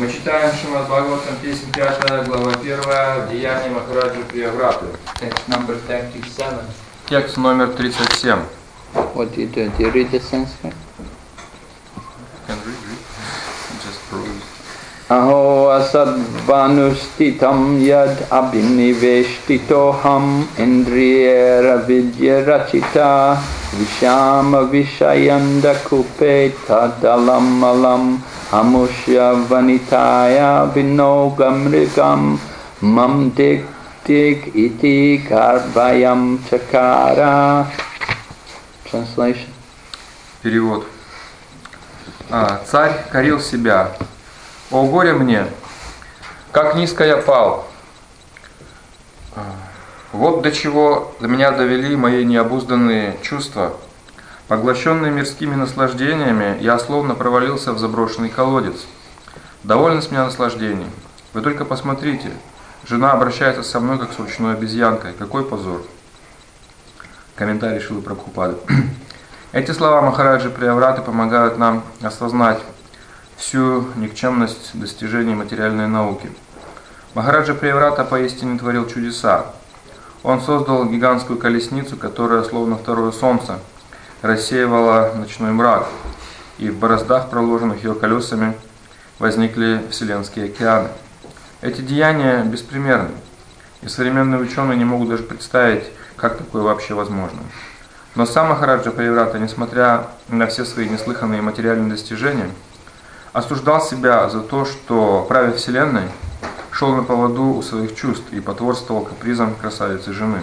Мы читаем Шимад Бхагаватам, песня 5, глава 1, Деяния Махараджи Приявраты. Text number 37. Текст номер 37. What do you do? Do you read the Sanskrit? Can read, read. Just peruse. Amushya vanitaya vinogamrigam mam dik dik iti karvayam chakara. Translation. Перевод. А, царь корил себя. О горе мне, как низко я пал. Вот до чего меня довели мои необузданные чувства. Поглощенный мирскими наслаждениями, я словно провалился в заброшенный колодец. Довольно с меня наслаждений. Вы только посмотрите, жена обращается со мной, как с ручной обезьянкой. Какой позор. Комментарий Шилы Прабхупады. Эти слова Махараджи Приавраты помогают нам осознать всю никчемность достижений материальной науки. Махараджа Приаврата поистине творил чудеса. Он создал гигантскую колесницу, которая, словно второе солнце, рассеивала ночной мрак, и в бороздах, проложенных ее колесами, возникли вселенские океаны. Эти деяния беспримерны, и современные ученые не могут даже представить, как такое вообще возможно. Но сам Махараджа Париврата, несмотря на все свои неслыханные материальные достижения, осуждал себя за то, что, правя Вселенной, шел на поводу у своих чувств и потворствовал капризам красавицы жены.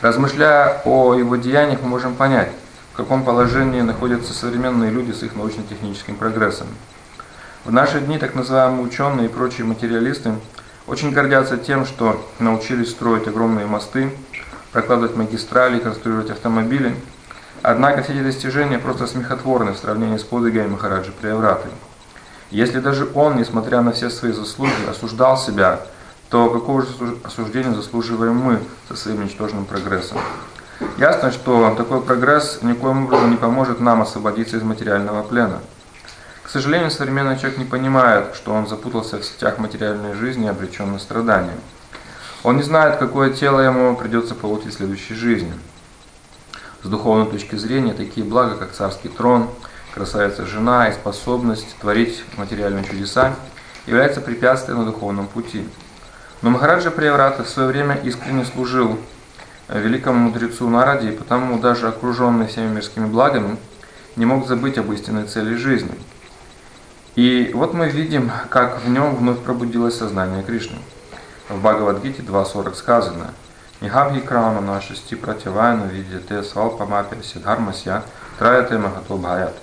Размышляя о его деяниях, мы можем понять, в каком положении находятся современные люди с их научно-техническим прогрессом. В наши дни так называемые ученые и прочие материалисты очень гордятся тем, что научились строить огромные мосты, прокладывать магистрали, конструировать автомобили. Однако все эти достижения просто смехотворны в сравнении с подвигами Махараджи Приявраты. Если даже он, несмотря на все свои заслуги, осуждал себя, то какого же осуждения заслуживаем мы со своим ничтожным прогрессом? Ясно, что такой прогресс никоим образом не поможет нам освободиться из материального плена. К сожалению, современный человек не понимает, что он запутался в сетях материальной жизни и обречен на страдания. Он не знает, какое тело ему придется получить в следующей жизни. С духовной точки зрения, такие блага, как царский трон, красавица жена и способность творить материальные чудеса, являются препятствием на духовном пути. Но Махараджа Прияврата в свое время искренне служил великому мудрецу Нараде, и потому даже окруженный всеми мирскими благами, не мог забыть об истинной цели жизни. И вот мы видим, как в нем вновь пробудилось сознание Кришны. В Бхагавадгите 2.40 сказано «Нихабхи крама нашести противайну видите свалпамапи сидхармасья траяте махато бхаят».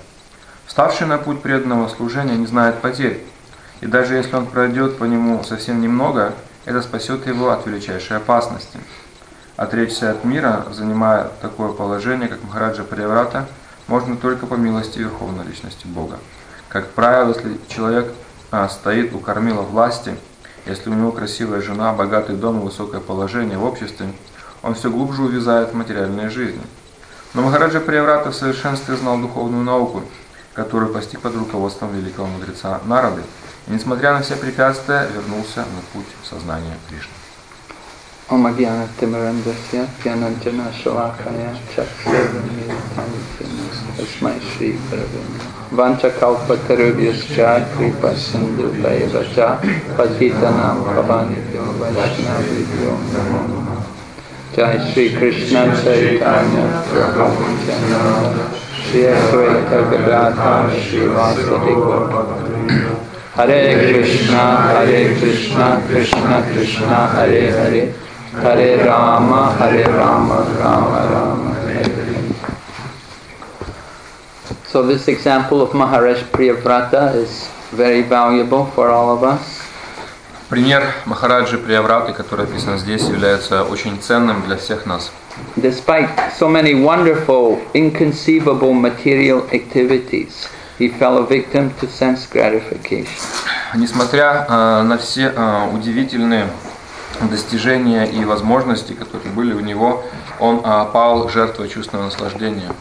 Вставший на путь преданного служения не знает потерь, и даже если он пройдет по нему совсем немного, это спасет его от величайшей опасности. Отречься от мира, занимая такое положение, как Махараджа Прияврата, можно только по милости Верховной Личности Бога. Как правило, если человек а, стоит у кормила власти, если у него красивая жена, богатый дом и высокое положение в обществе, он все глубже увязает в материальной жизни. Но Махараджа Прияврата в совершенстве знал духовную науку, которую постиг под руководством великого мудреца Нарады, и, несмотря на все препятствия, вернулся на путь сознания Кришны. ओम अज्ञानतिमरन्दस्य ज्ञानञ्जनशलाकया चक्षुर्मिलितं तस्मै श्रीगुरवे वाञ्छकौपतरुभ्यश्च कृपसिन्धुभैव हरे कृष्णा हरे कृष्णा कृष्ण कृष्ण हरे Hare Hare Rama, Hare Rama, Rama Rama, Hare Hare. So this example of Maharaj Priyavrata is very valuable for all of us. Пример Махараджи Приявраты, который описан здесь, является очень ценным для всех нас. Despite so many wonderful, inconceivable material activities, he fell a victim to sense gratification. Несмотря э, на все э, удивительные достижения и возможности, которые были у него, он э, пал жертвой чувственного наслаждения.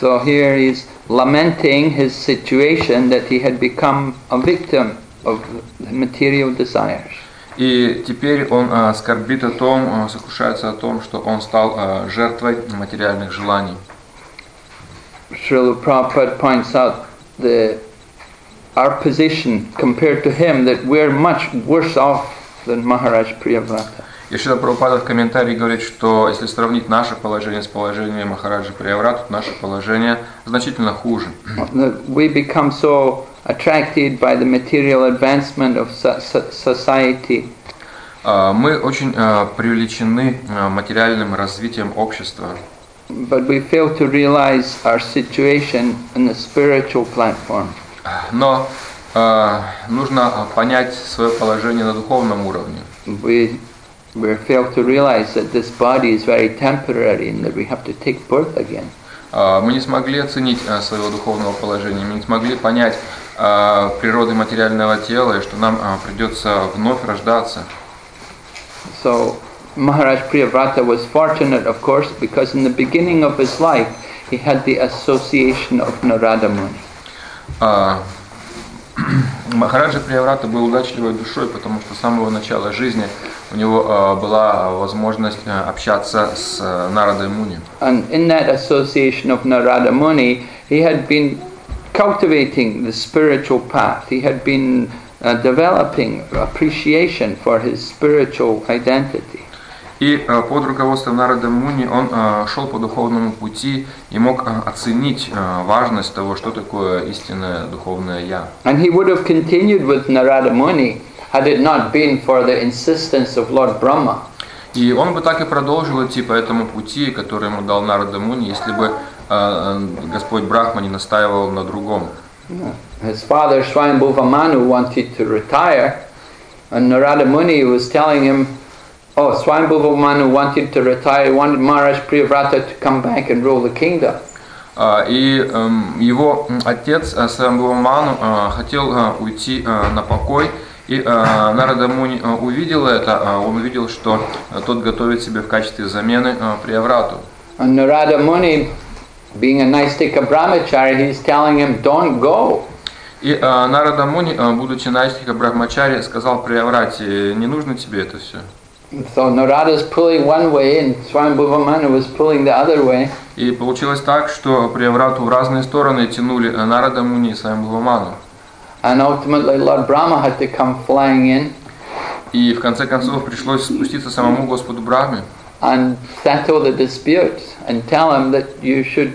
So here he's lamenting his situation that he had become a victim of material desires. И теперь он а, скорбит о том, а, сокрушается о том, что он стал а, жертвой материальных желаний. Srila Prabhupada points out the, our position compared to him that we're much worse off than Maharaj Priyavrata. И Шила Прабхупада в комментарии говорит, что если сравнить наше положение с положением Махараджи Прияврата, то наше положение значительно хуже. We become so attracted by the material advancement of so- so- society А, Мы очень а, привлечены а, материальным развитием общества, but we fail to realize our situation in the spiritual platform. но нужно а, понять свое положение на духовном уровне. We we fail to realize that this body is very temporary and that we have to take birth again. А, Мы не смогли оценить а, своего духовного положения, мы не смогли понять а, природы материального тела и что нам а, придется вновь рождаться. So Maharaj Priyavrata was fortunate, of course, because in the beginning of his life he had the association of Narada Muni. А, Махараджа Прияврата был удачливой душой, потому что с самого начала жизни у него а, была возможность а, общаться с а, Нарадой Муни. And in that association of Narada Muni, he had been cultivating the spiritual path. He had been uh, developing appreciation for his spiritual identity. И а, под руководством Нарада Муни он а, шел по духовному пути и мог а, оценить важность того, что такое истинное духовное Я. And he would have continued with Narada Muni had it not been for the insistence of Lord Brahma. И он бы так и продолжил идти по этому пути, который ему дал Нарада Муни, если бы Господь Брахма не настаивал на другом. His father Swayambhuva Manu wanted to retire, and Narada Muni was telling him, Oh, Swayambhuva wanted to retire, wanted Maharaj Priyavrata to come back and rule the kingdom. А, И эм, его отец э, Самбхаваману э, хотел э, уйти э, на покой, и э, Нарада Муни э, увидел это, э, он увидел, что э, тот готовит себе в качестве замены э, Прияврату. And Narada Muni, being a Naistika brahmachari, he's telling him, Don't go. И э, Нарада Муни, э, будучи Найстика Брахмачари, сказал Прияврате, не нужно тебе это все. So Narada's pulling one way, and Swayambhuva Manu was pulling the other way. И получилось так, что Прияврату в разные стороны тянули э, Нарада Муни и Самбхаваману. And ultimately, Lord Brahma had to come flying in И в конце концов пришлось спуститься самому Господу Брахме and settle the dispute and tell him that you should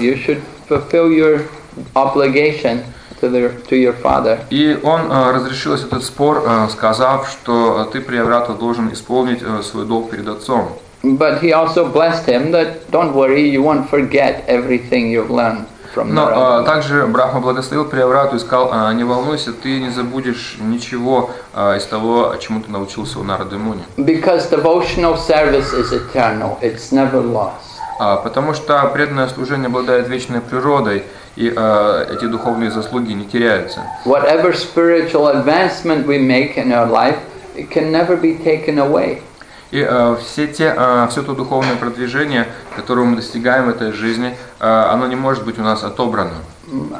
you should fulfill your obligation To the to your father. И он э, разрешил этот спор, э, сказав, что э, ты, Прияврата, должен исполнить э, свой долг перед отцом. But he also blessed him that don't worry, you won't forget everything you've learned from Но Narada. также Брахма благословил Прияврату и сказал, «А, не волнуйся, ты не забудешь ничего э, из того, чему ты научился у Нарады Муни. Because devotional service is eternal; it's never lost. А, Потому что преданное служение обладает вечной природой, и э, эти духовные заслуги не теряются. Whatever spiritual advancement we make in our life, it can never be taken away. И э, все те, э, все то духовное продвижение, которого мы достигаем в этой жизни, э, оно не может быть у нас отобрано.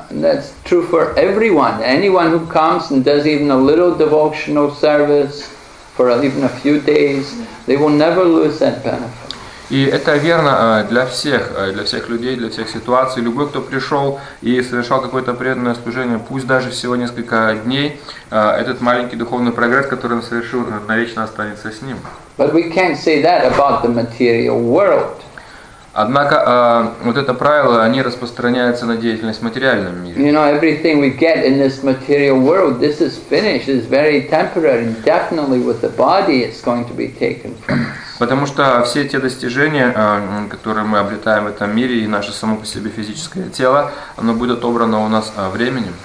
That's true for everyone. Anyone who comes and does even a little devotional service for even a few days, they will never lose that benefit. И это верно э, для всех, э, для всех людей, для всех ситуаций. Любой, кто пришел и совершал какое-то преданное служение, пусть даже всего несколько дней, э, этот маленький духовный прогресс, который он совершил, навечно останется с ним. But we can't say that about the material world. Однако э, вот это правило, они распространяются на деятельность в материальном мире. You know, everything we get in this material world, this is finished, is very temporary, definitely with the body it's going to be taken from us. Потому что все те достижения, э, которые мы обретаем в этом мире, и наше само по себе физическое тело, оно будет отобрано у нас э, временем.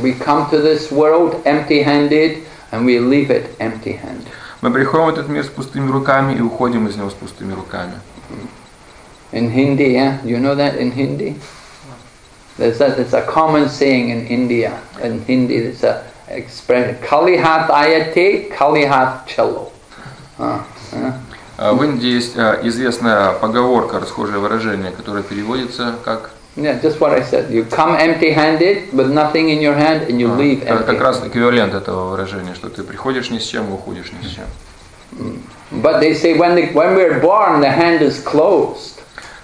We come to this world empty-handed, and we leave it empty-handed. Мы приходим в этот мир с пустыми руками и уходим из него с пустыми руками. In Hindi, yeah, you know that in Hindi. There's a, there's a common saying in India. In Hindi, there's a expression: "Kali hath ayate, kali hath chalo." Uh, uh. Э, В Индии есть э, известная поговорка, расхожее выражение, которое переводится как Yeah, just what I said. You come empty-handed with nothing in your hand, and you А, leave как, как empty. раз эквивалент этого выражения, что ты приходишь ни с чем, уходишь ни с чем. But they say when the, when we're born, the hand is closed.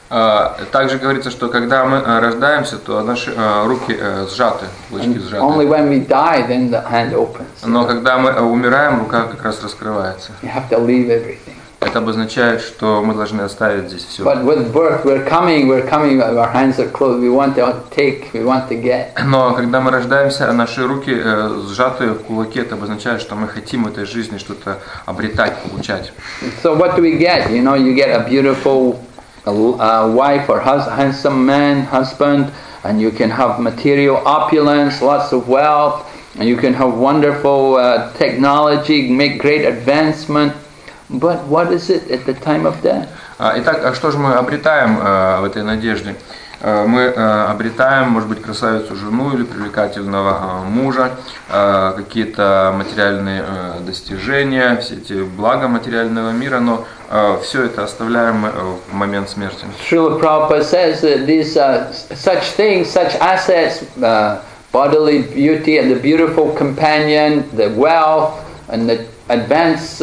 А, Также говорится, что когда мы а, рождаемся, то наши а, руки э, сжаты, кулачки сжаты. only when we die, then the hand opens. Но когда мы э, умираем, рука как раз раскрывается. You have to leave everything. Это обозначает, что мы должны оставить здесь все. But with birth, we're coming, we're coming, our hands are closed. We want to take, we want to get. Но когда мы рождаемся, наши руки э, сжаты в кулаке, это обозначает, что мы хотим в этой жизни что-то обретать, получать. So what do we get? You know, you get a beautiful uh, wife or hus- handsome man, husband, and you can have material opulence, lots of wealth, and you can have wonderful uh, technology, make great advancement. But what is it at the time of death? А, Итак, а что же мы обретаем э, в этой надежде? Э, Мы э, обретаем, может быть, красавицу жену или привлекательного мужа, какие-то материальные достижения, все эти блага материального мира, но все это оставляем мы в момент смерти. Srila Prabhupada says that these uh, such things, such assets, uh, bodily beauty and the beautiful companion, the wealth and the advanced,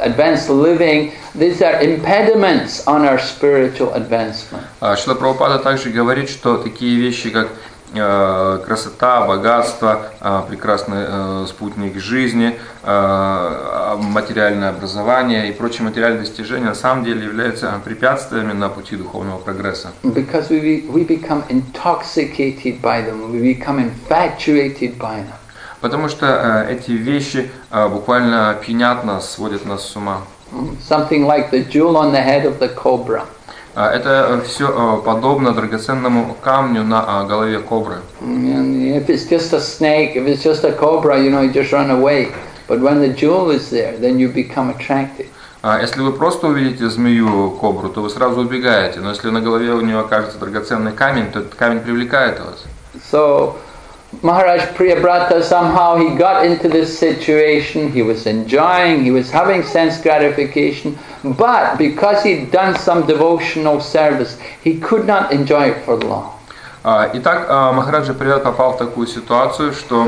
advanced living, these are impediments on our spiritual advancement. А, Шила Прабхупада также говорит, что такие вещи, как э, красота, богатство, э, прекрасный э, спутник жизни, э, материальное образование и прочие материальные достижения на самом деле являются препятствиями на пути духовного прогресса. Because we, be, we become intoxicated by them, we become infatuated by them. Потому что э, эти вещи э, буквально пьянят нас, сводят нас с ума. Something like the jewel on the head of the cobra. А, Это все подобно драгоценному камню на голове кобры. If it's just a snake, if it's just a cobra, you know, you just run away. But when the jewel is there, then you become attracted. А Если вы просто увидите змею кобру, то вы сразу убегаете. Но если на голове у нее окажется драгоценный камень, то этот камень привлекает вас. So Maharaj Priyabrata somehow he got into this situation, he was enjoying, he was having sense gratification, but because he'd done some devotional service, he could not enjoy it for long. А, Итак, а, Махараджа Привет попал в такую ситуацию, что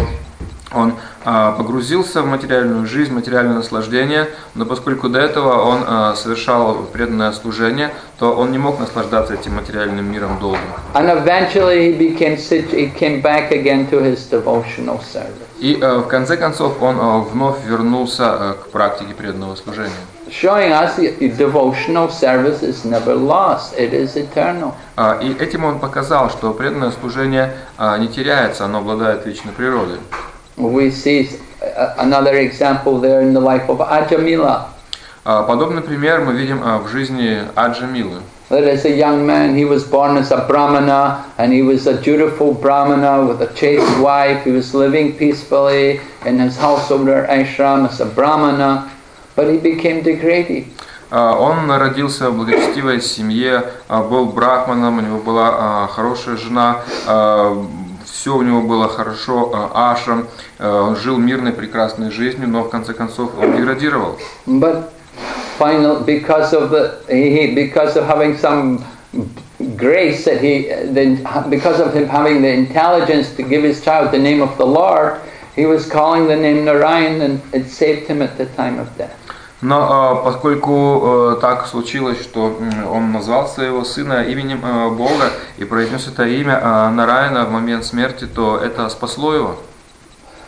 он а, погрузился в материальную жизнь, материальное наслаждение, но поскольку до этого он а, совершал преданное служение, то он не мог наслаждаться этим материальным миром долго. И э, в конце концов он вновь вернулся к практике преданного служения. Showing us devotional service is never lost, it is eternal. А, И этим он показал, что преданное служение а, не теряется, оно обладает вечной природой. We see uh, another example there in the life of Ajamila. А, Подобный пример мы видим а, в жизни Аджа Милы. That as a young man, he was born as a Brahmana, and he was a dutiful Brahmana with a chaste wife. He was living peacefully in his household or ashram as a Brahmana, but he became degraded. А, Он родился в благочестивой семье, а, был брахманом, у него была а, хорошая жена, все у него было хорошо, а, ашрам, а, жил мирной, прекрасной жизнью, но в конце концов он деградировал. But finally, because of the he, because of having some grace that he then because of him having the intelligence to give his child the name of the Lord, he was calling the name Narayan, and it saved him at the time of death. Но а, поскольку э, так случилось, что он назвал своего сына именем э, Бога и произнес это имя э, Нараяна в момент смерти, то это спасло его.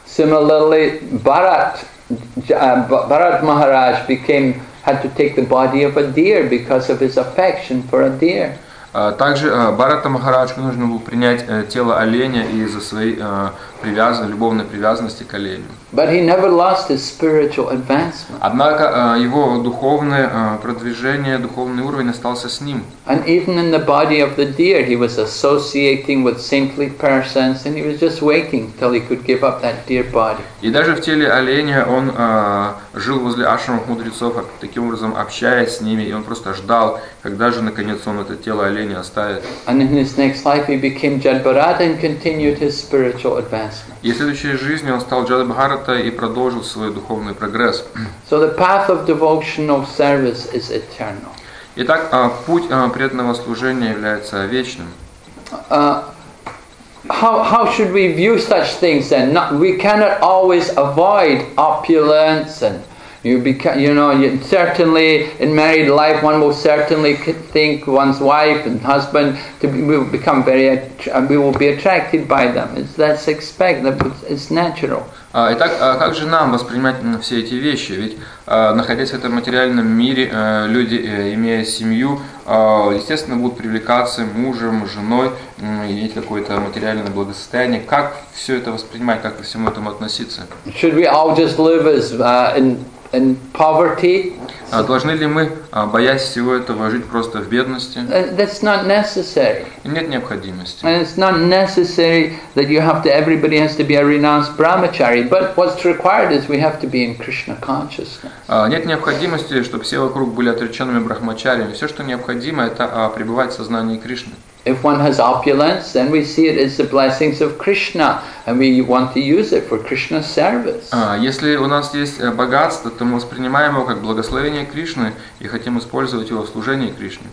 Similarly, Bharat, uh, Bharat Maharaj became had to take the body of a deer because of his affection for a deer. А, Также э, Барата Махараджу нужно было принять э, тело оленя из-за своей э, привязан- любовной привязанности к оленю. But he never lost his spiritual advancement. Однако э, его духовное э, продвижение, духовный уровень остался с ним. And even in the body of the deer, he was associating with saintly persons, and he was just waiting till he could give up that deer body. И даже в теле оленя он э, жил возле ашрамов мудрецов, а таким образом общаясь с ними, и он просто ждал, когда же наконец он это тело оленя оставит. And in his next life, he became Jadbharata and continued his spiritual advancement. И в следующей жизни он стал Джадабхарата и продолжил свой духовный прогресс. So the path of devotional service is eternal. Итак, а, путь а, преданного служения является вечным. uh, how, how should we view such things then? Not, we cannot always avoid opulence and you beca- you know you, certainly in married life one will certainly think one's wife and husband to be, will become very att- we will be attracted by them. It's, that's expect it's- natural. А, Итак, а как же нам воспринимать все эти вещи? Ведь а, находясь в этом материальном мире, э, люди, э, имея семью, естественно, будут привлекаться мужем, женой, иметь какое-то материальное благосостояние. Как все это воспринимать, как ко всему этому относиться? Should we all just live as uh, in in poverty? А Должны ли мы, а, боясь всего этого, жить просто в бедности? Uh, That's not necessary. Нет необходимости. And it's not necessary that you have to, everybody has to be a renounced brahmachari, but what's required is we have to be in Krishna consciousness. А, Нет необходимости, чтобы все вокруг были отреченными брахмачарями. Все, что необходимо, это пребывать в сознании Кришны. If one has opulence, then we see it as the blessings of Krishna, and we want to use it for Krishna's service. А, Если у нас есть э, богатство, то мы воспринимаем его как благословение Кришны и хотим использовать его в служении Кришне.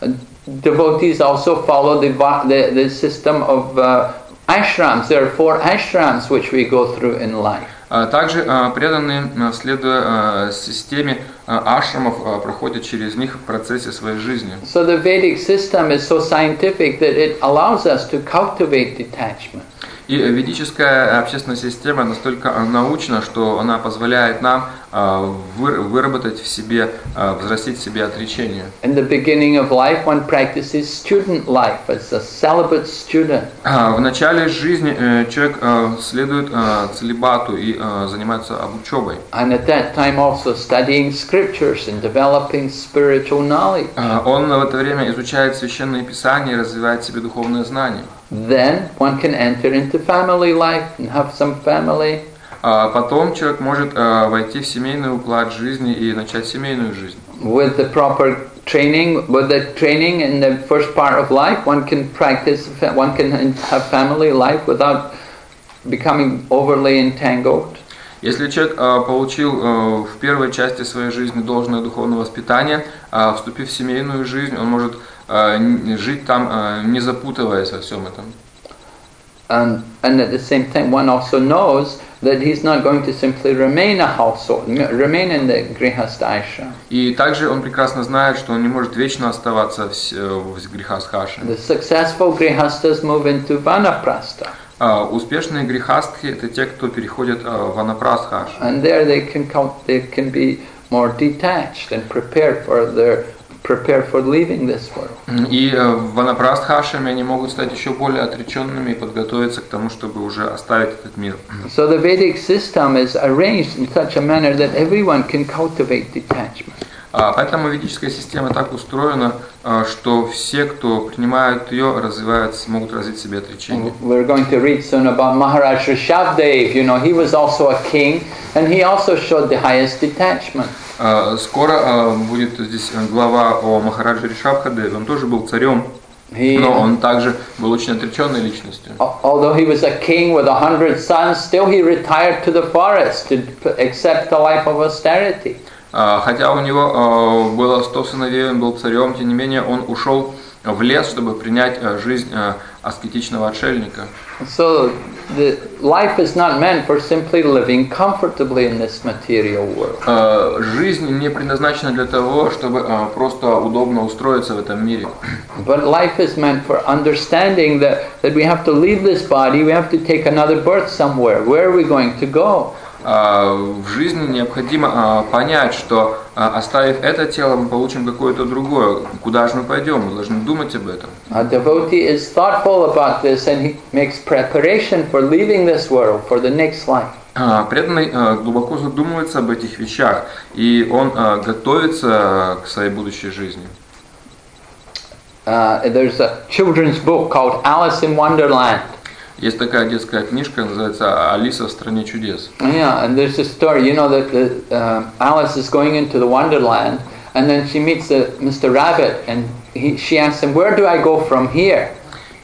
And devotees also follow the, va- the, the system of uh, ashrams. There are four ashrams which we go through in life. А Также а, преданные, а, следуя системе ашрамов, проходят через них в процессе своей жизни. So the Vedic system is so scientific that it allows us to cultivate detachment. И ведическая общественная система настолько научна, что она позволяет нам выработать в себе, а, взрастить в себе отречение. In the beginning of life, one practices student life as a celibate student. А, В начале жизни э, человек э, следует э, целибату и э, занимается учебой. And at that time, also studying scriptures and developing spiritual knowledge. А, Он в это время изучает священные писания и развивает себе духовное знание. Then one can enter into family life and have some family. А Потом человек может э, войти в семейный уклад жизни и начать семейную жизнь. With the proper training, with the training in the first part of life, one can practice, one can have family life without becoming overly entangled. Если человек э, получил э, в первой части своей жизни должное духовное воспитание, вступив в семейную жизнь, он может жить там, не запутываясь во всем этом. And, and at the same time, one also knows that he's not going to simply remain a household, m- remain in the Grihastha ashram. И также он прекрасно знает, что он не может вечно оставаться в, с- э, в грехасхаше. The successful Grihasthas move into Vanaprastha. А, Успешные грехастхи – это те, кто переходит э, в анапрастхаш. And there they can count, they can be more detached and prepared for their prepared for leaving this world. И э, в анапрастхашами они могут стать еще более отреченными и подготовиться к тому, чтобы уже оставить этот мир. So the Vedic system is arranged in such a manner that everyone can cultivate detachment. А, Поэтому ведическая система так устроена, а, что все, кто принимают ее, развивают, могут развить себе отречение. We're going to read soon about Maharaj Rishabdev. You know, he was also a king, and he also showed the highest detachment. А, Скоро а, будет здесь глава о Махараджа Ришабхадеве. Он тоже был царем, He, но он также был очень отреченной личностью. al- although he was a king with a hundred sons, still he retired to the forest to accept the life of austerity. А, Хотя у него а, было 100 сыновей, он был царем, тем не менее он ушел в лес, чтобы принять а, жизнь а, аскетичного отшельника. So the life is not meant for simply living comfortably in this material world. А, Жизнь не предназначена для того, чтобы а, просто удобно устроиться в этом мире. But life is meant for understanding that, that we have to leave this body, we have to take another birth somewhere. Where are we going to go? А, В жизни необходимо а, понять, что а, оставив это тело, мы получим какое-то другое. Куда же мы пойдем? Мы должны думать об этом. A devotee is thoughtful about this and he makes preparation for leaving this world for the next life. Преданный глубоко задумывается об этих вещах, и он готовится к своей будущей жизни. Uh, there's a children's book called Alice in Wonderland. Есть такая детская книжка, называется «Алиса в стране чудес». Yeah, and there's a story, you know, that the, uh, Alice is going into the Wonderland and then she meets the, Mr. Rabbit and he, she asks him, Where do I go from here?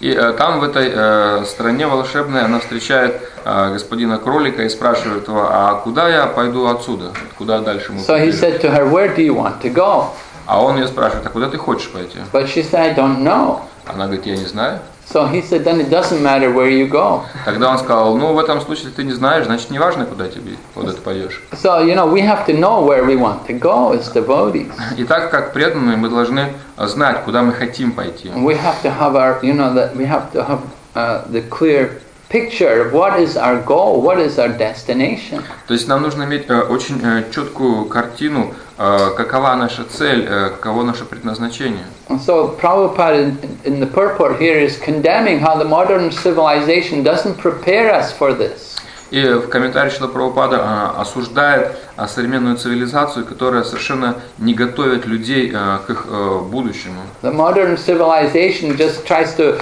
И э, там, в этой э, стране волшебной, она встречает э, господина кролика и спрашивает его, а куда я пойду отсюда? Куда дальше мы So he пойдем?» said to her, Where do you want to go? А он ее спрашивает, а куда ты хочешь пойти? But she said, I don't know. Она говорит, я не знаю. So he said, then it doesn't matter where you go. Тогда он сказал, ну в этом случае ты не знаешь, значит не важно, куда тебе, куда ты пойдешь. So, you know, we have to know where we want to go as devotees. И так как преданные, мы должны знать, куда мы хотим пойти. And we have to have our, you know, that we have to have uh, the clear picture what is our goal, what is our destination. То есть нам нужно иметь э, очень э, четкую картину, э, какова наша цель, э, каково наше предназначение. And so Prabhupada in, in the purport here is condemning how the modern civilization doesn't prepare us for this. И в комментарии Шила Прабхупада э, осуждает э, современную цивилизацию, которая совершенно не готовит людей э, к их будущему. The modern civilization just tries to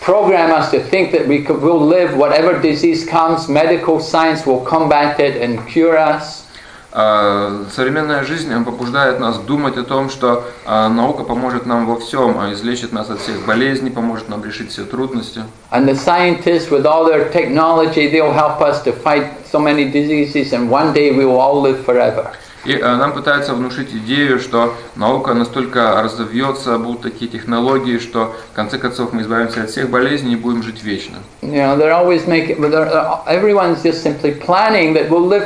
program us to think that we could, will live whatever disease comes, medical science will combat it and cure us. А, Современная жизнь э, побуждает нас думать о том, что э, наука поможет нам во всем, а излечит нас от всех болезней, поможет нам решить все трудности. And the scientists, with all their technology, they'll help us to fight so many diseases, and one day we will all live forever. И э, нам пытаются внушить идею, что наука настолько разовьется, будут такие технологии, что в конце концов мы избавимся от всех болезней и будем жить вечно.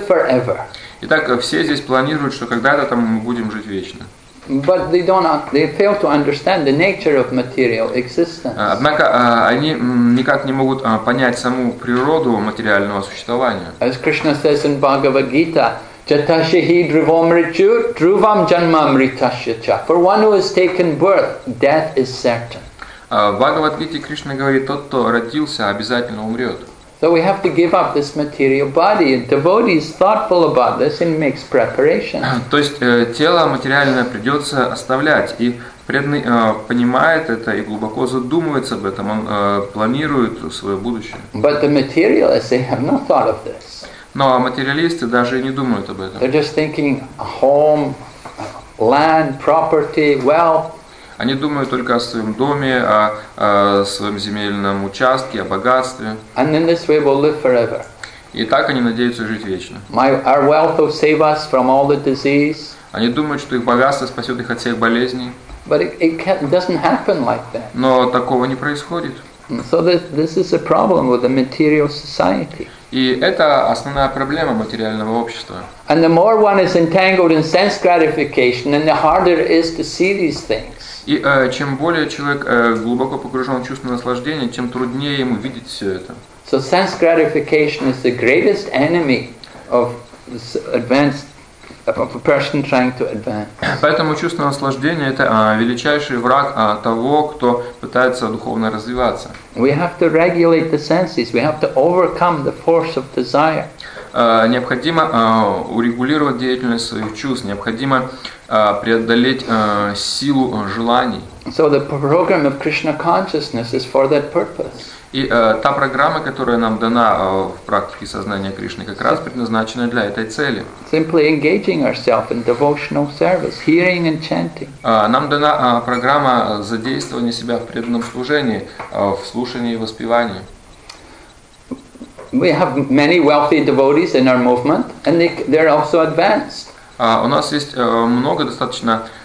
Forever. Итак, все здесь планируют, что когда-то там мы будем жить вечно. But they don't, they fail to understand the nature of material existence. Э, Однако э, они никак не могут понять саму природу материального существования. As Krishna says in Bhagavad Gita, Jatashahi druvamrichu druvam janmamritasya cha. For one who has taken birth, death is certain. А В Бхагавадгите Кришна говорит, тот, кто родился, обязательно умрет. So we have to give up this material body. And devotee is thoughtful about this and makes preparation. То есть э, тело материальное придется оставлять. И преданный э, понимает это и глубоко задумывается об этом. Он э, планирует свое будущее. But the materialists, they have no thought of this. Но материалисты даже и не думают об этом. They're just thinking home, land, property, wealth. Они думают только о своем доме, о, о своем земельном участке, о богатстве. And in this way we'll live forever. И так они надеются жить вечно. My, our wealth will save us from all the disease. Они думают, что их богатство спасет их от всех болезней. But it, it doesn't happen like that. Но такого не происходит. And so this, this is a problem with the material society. И это основная проблема материального общества. And the more one is entangled in sense gratification, and the harder it is to see these things. И э, чем более человек э, глубоко погружен в чувство наслаждения, тем труднее ему видеть все это. So sense gratification is the greatest enemy of this advanced of a person trying to advance. Поэтому чувство наслаждения это а, величайший враг а, того, кто пытается духовно развиваться. We have to regulate the senses. We have to overcome the force of desire. Э, Необходимо э, урегулировать деятельность своих чувств, необходимо э, преодолеть э, силу э, желаний. So the program of Krishna consciousness is for that purpose. И э, та программа, которая нам дана э, в практике сознания Кришны, как раз предназначена для этой цели. Simply engaging ourselves in devotional service, hearing and chanting. Э, Нам дана э, программа задействования себя в преданном служении, э, в слушании и воспевании. We have many wealthy devotees in our movement, and they, they're also advanced. А, У нас есть э, много достаточно э,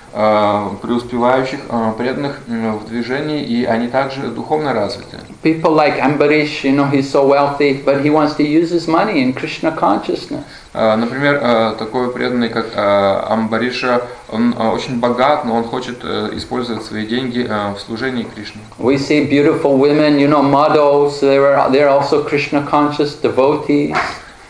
преуспевающих э, преданных э, в движении, и они также духовно развиты. People like Ambarish, you know, he's so wealthy, but he wants to use his money in Krishna consciousness. Э, Например, э, такой преданный, как э, Амбариша, он э, очень богат, но он хочет э, использовать свои деньги э, в служении Кришне. We see beautiful women, you know, models, they were, they're also Krishna conscious devotees.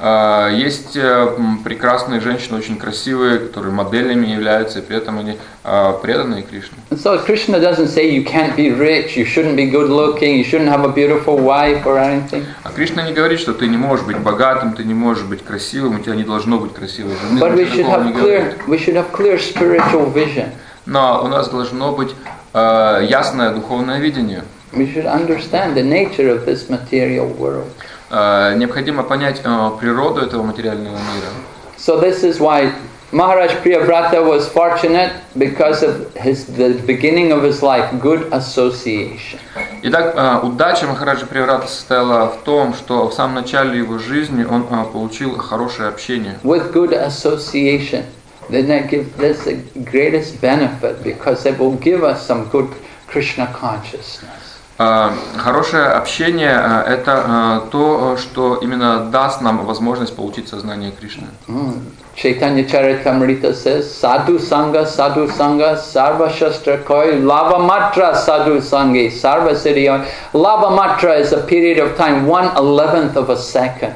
Э, Есть э, прекрасные женщины, очень красивые, которые моделями являются, и при этом они э, преданные Кришне. So Krishna doesn't say you can't be rich, you shouldn't be good looking, you shouldn't have a beautiful wife or anything. А Кришна не говорит, что ты не можешь быть богатым, ты не можешь быть красивым, у тебя не должно быть красивой жены. But we should have clear, we should have clear spiritual vision. Но у нас должно быть э, ясное духовное видение. We should understand the nature of this material world. Э, необходимо понять э, природу этого материального мира. So this is why Maharaj Priyavrata was fortunate because of his the beginning of his life, good association. Итак, э, удача Махараджа Приврата состояла в том, что в самом начале его жизни он э, получил хорошее общение. With good association, then that gives that's the greatest benefit because it will give us some good Krishna consciousness. А, Хорошее общение а, – это а, то, что именно даст нам возможность получить сознание Кришны. Mm. Chaitanya Charitamrita says, Sadhu Sangha, Sadhu Sangha, Sarva Shastra Koi, Lava Matra Sadhu Sangi, Sarva Siddhi. Lava Matra is a period of time, one eleventh of a second.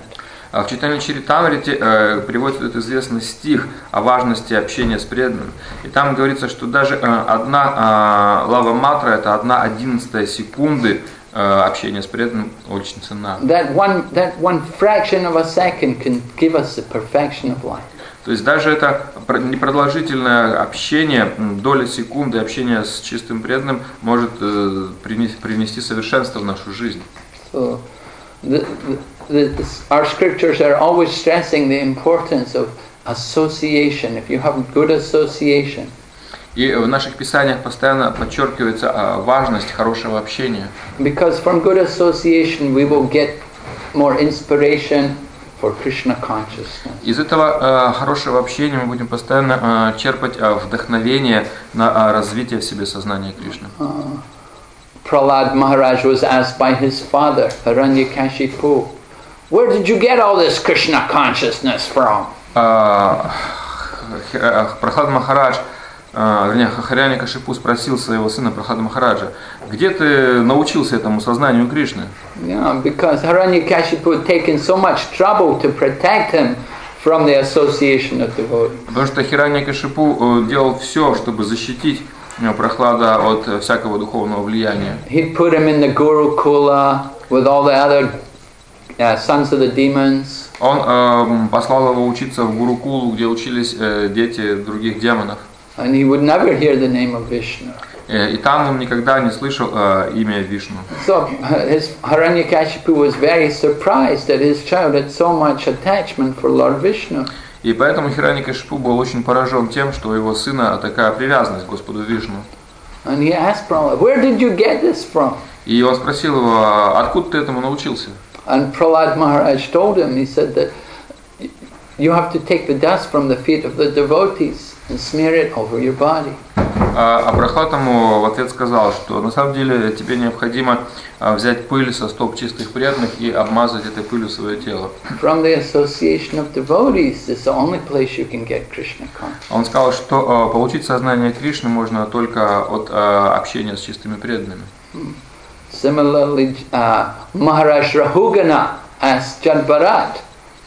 А В читании Чаритамрите э, приводится этот известный стих о важности общения с преданным. И там говорится, что даже э, одна э, лава матра – это одна одиннадцатая секунды э, общения с преданным очень ценна. That one, that one fraction of a second can give us the perfection of life. То есть даже это про- непродолжительное общение, доля секунды общения с чистым преданным может э, принес- привнести совершенство в нашу жизнь. So, the, the, the, our scriptures are always stressing the importance of association. If you have good association, И в наших писаниях постоянно подчеркивается а, важность хорошего общения. because from good association we will get more inspiration for Krishna consciousness. Из этого э, хорошего общения мы будем постоянно э, черпать э, вдохновение на э, развитие в себе сознания Кришны. Prahlad Maharaj was asked by his father, Hiranyakashipu, where did you get all this Krishna consciousness from? А, э, Прохлад Махарадж, э, вернее, Хахаряни Кашипу спросил своего сына Прохлада Махараджа, где ты научился этому сознанию Кришны? Yeah, because Hiranyakashipu had taken so much trouble to protect him from the association of devotees. Потому что Хиранья Кашипу делал все, чтобы защитить э, Прохлада от э, всякого духовного влияния. He'd put him in the Gurukula with all the other uh, sons of the demons. Он э, послал его учиться в Гурукулу, где учились э, дети других демонов. And he would never hear the name of Vishnu. Э, И там он никогда не слышал э, имя Вишну. So uh, his Hiranyakashipu was very surprised that his child had so much attachment for Lord Vishnu. И поэтому Хираникашипу был очень поражен тем, что у его сына такая привязанность к Господу Вишну. And he asked Prahlad, where did you get this from? И он спросил его, «А откуда ты этому научился? And Prahlad Maharaj told him, he said that you have to take the dust from the feet of the devotees and smear it over your body. А а Прохлад ему в ответ сказал, что на самом деле тебе необходимо а, взять пыль со стоп чистых преданных и обмазать этой пылью свое тело. From the association of devotees is the only place you can get Krishna consciousness. Он сказал, что а, получить сознание Кришны можно только от а, общения с чистыми преданными. Similarly, uh, Maharaj Rahugana asked Jad Bharat,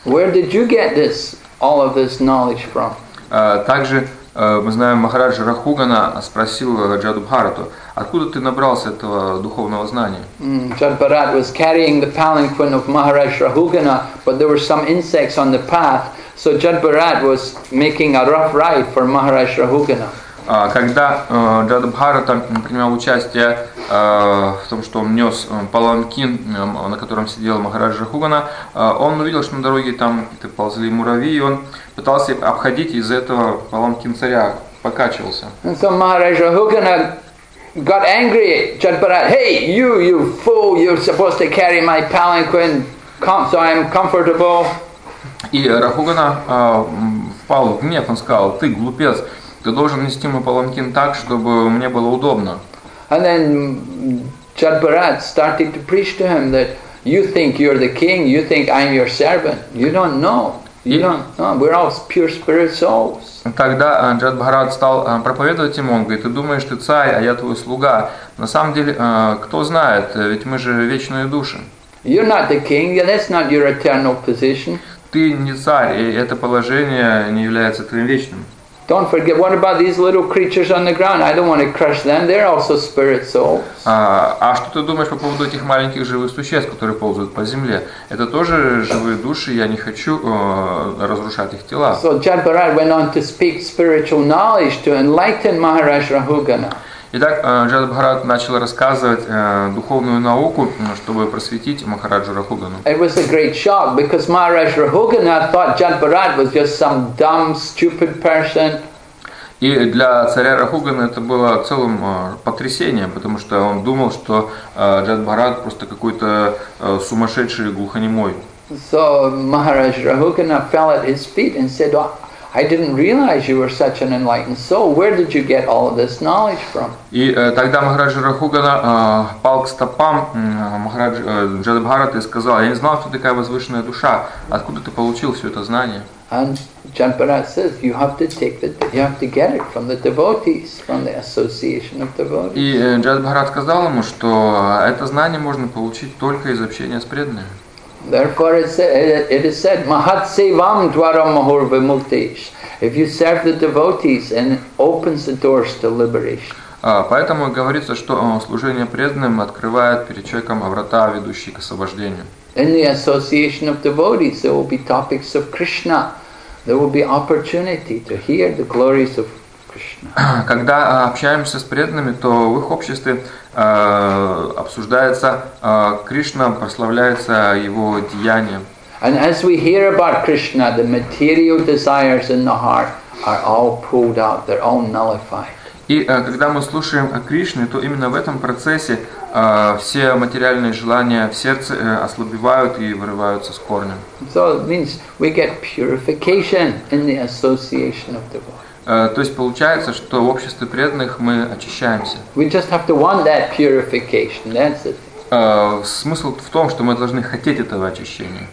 where did you get this, all of this knowledge from? А, Также э, мы знаем Махараджа Рахугана спросил э, Джаду Бхарату, откуда ты набрался этого духовного знания? Mm, Jad Bharat was carrying the palanquin of Maharaj Rahugana, but there were some insects on the path, so Jad Bharat was making a rough ride for Maharaj Rahugana. А, Когда э, Джада Бхарата принимал участие э, в том, что он нес э, паланкин, на котором сидел Махараджа Рахугана, э, он увидел, что на дороге там ползли муравьи, и он пытался обходить, и из-за этого паланкин царя покачивался. Got angry at Jad Bharat. Hey, you, you fool, you're supposed to carry my palanquin so I'm comfortable. И Рахугана впал в гнев, он сказал, ты глупец, ты должен нести мой паланкин так, чтобы мне было удобно. And then Jad Bharat started to preach to him that you think you're the king, you think I'm your servant. You don't know. You don't know. We're all pure spirit souls. Тогда э, Джад Бхарат стал э, проповедовать ему, он говорит, ты думаешь, ты царь, а я твой слуга. На самом деле, э, кто знает, ведь мы же вечные души. You're not the king. That's not your eternal position. Ты не царь, и это положение не является твоим вечным. Don't forget, what about these little creatures on the ground? I don't want to crush them. They're also spirit souls. А, а что ты думаешь по поводу этих маленьких живых существ, которые ползают по земле? Это тоже живые души, я не хочу э, разрушать их тела. So Jad Bharat went on to speak spiritual knowledge to enlighten Maharaj Rahugana. Итак, э, Джад Бхарат начал рассказывать э, духовную науку, чтобы просветить Махараджу Рахугану. It was a great shock because Maharaj Rahugana thought Jad Bharat was just some dumb, stupid person. И для царя Рахугана это было целым э, потрясением, потому что он думал, что Джад Бхарат просто какой-то сумасшедший глухонемой. So Maharaj Rahugana fell at his feet and said, "Oh, I didn't realize you were such an enlightened soul. Where did you get all of this knowledge from? И э, тогда Махараджа Рахугана э, пал к стопам Махараджа э, Джадабхараты и сказал, я не знал, что ты такая возвышенная душа, откуда ты получил все это знание? And John Bharat says you have to take the, you have to get it from the devotees, from the association of devotees. И Джадабхарат сказал ему, что это знание можно получить только из общения с преданными. Therefore, it, is said, Mahat Sevam Dwara Mahur Vimuktesh. If you serve the devotees, and it opens the doors to liberation. А, Поэтому говорится, что э, служение преданным открывает перед человеком врата, ведущие к освобождению. In the association of devotees, there will be topics of Krishna. There will be opportunity to hear the glories of Krishna. Когда э, общаемся с преданными, то в их обществе э, обсуждается э, Кришна, прославляется его деяние. And as we hear about Krishna, the material desires in the heart are all pulled out, they're all nullified. И э, когда мы слушаем о Кришне, то именно в этом процессе э, все материальные желания в сердце э, ослабевают и вырываются с корнем. So it means we get purification in the association of devotees. Э, То есть получается, что в обществе преданных мы очищаемся. We just have to want that purification. That's it. Э, Смысл в том, что мы должны хотеть этого очищения.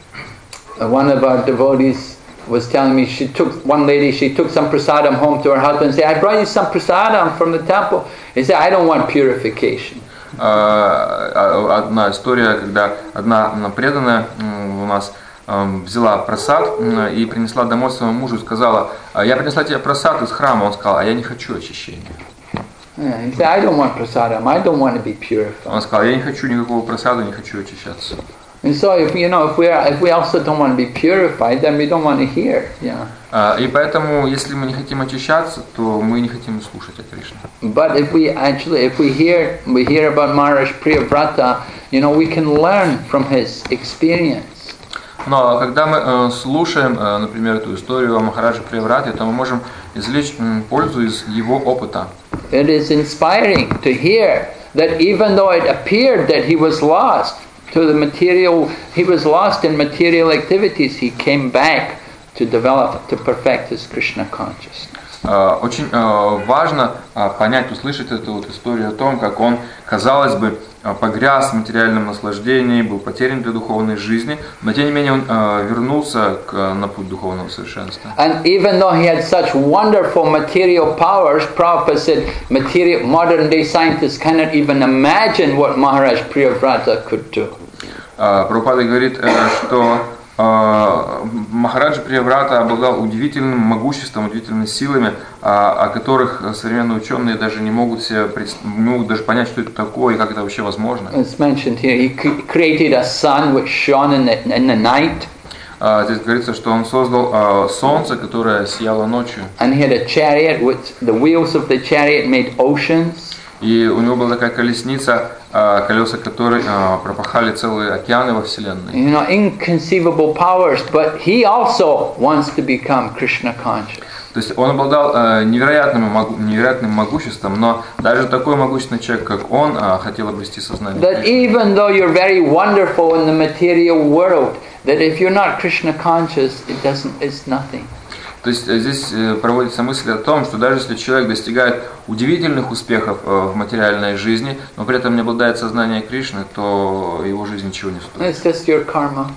Uh, One of our devotees was telling me she took one lady. She took some prasadam home to her husband. and Said, "I brought you some prasadam from the temple." He said, "I don't want purification." Э, Одна история, когда одна преданная у нас эм, взяла просад и принесла домой своему мужу и сказала, «А я принесла тебе просад из храма. Он сказал, а я не хочу очищения. Yeah, he said, "I don't want prasadam. I don't want to be purified." Он сказал, я не хочу никакого просада, не хочу очищаться. And so, if you know, if we are, if we also don't want to be purified, then we don't want to hear. Yeah. А, И поэтому, если мы не хотим очищаться, то мы не хотим слушать о Кришне. But if we actually, if we hear, we hear about Maharaj Priyavrata, you know, we can learn from his experience. Но когда мы э, слушаем, э, например, эту историю о Махараджа Приврате, то мы можем извлечь пользу из его опыта. It is inspiring to hear that even though it appeared that he was lost to the material, he was lost in material activities, he came back to develop, to perfect his Krishna consciousness. Э, Очень э, важно э, понять, услышать эту вот историю о том, как он, казалось бы, э, погряз в материальном наслаждении, был потерян для духовной жизни, но тем не менее он э, вернулся к, на путь духовного совершенства. And even though he had such wonderful material powers, Prabhupada said material, modern day scientists cannot even imagine what Maharaj Priyavrata could do. Э, Прабхупада говорит, э, что э, Махараджа Прияврата обладал удивительным могуществом, удивительными силами, а, о которых современные ученые даже не могут себе не могут даже понять, что это такое и как это вообще возможно. It's mentioned here. He cre- created a sun which shone in the, in the night, А, Здесь говорится, что он создал а, солнце, которое сияло ночью. and he had a chariot which the wheels of the chariot made oceans. И у него была такая колесница, а, колеса которой а, пропахали целые океаны во Вселенной. You know, inconceivable powers, but he also wants to become Krishna conscious. То есть он обладал э, невероятным, могу- невероятным могуществом, но даже такой могущественный человек, как он, а, хотел обрести сознание. That even though you're very wonderful in the material world, that if you're not Krishna conscious, it doesn't, it's nothing. То есть э, здесь э, проводится мысль о том, что даже если человек достигает удивительных успехов э, в материальной жизни, но при этом не обладает сознанием Кришны, то его жизнь ничего не стоит. It's just your karma.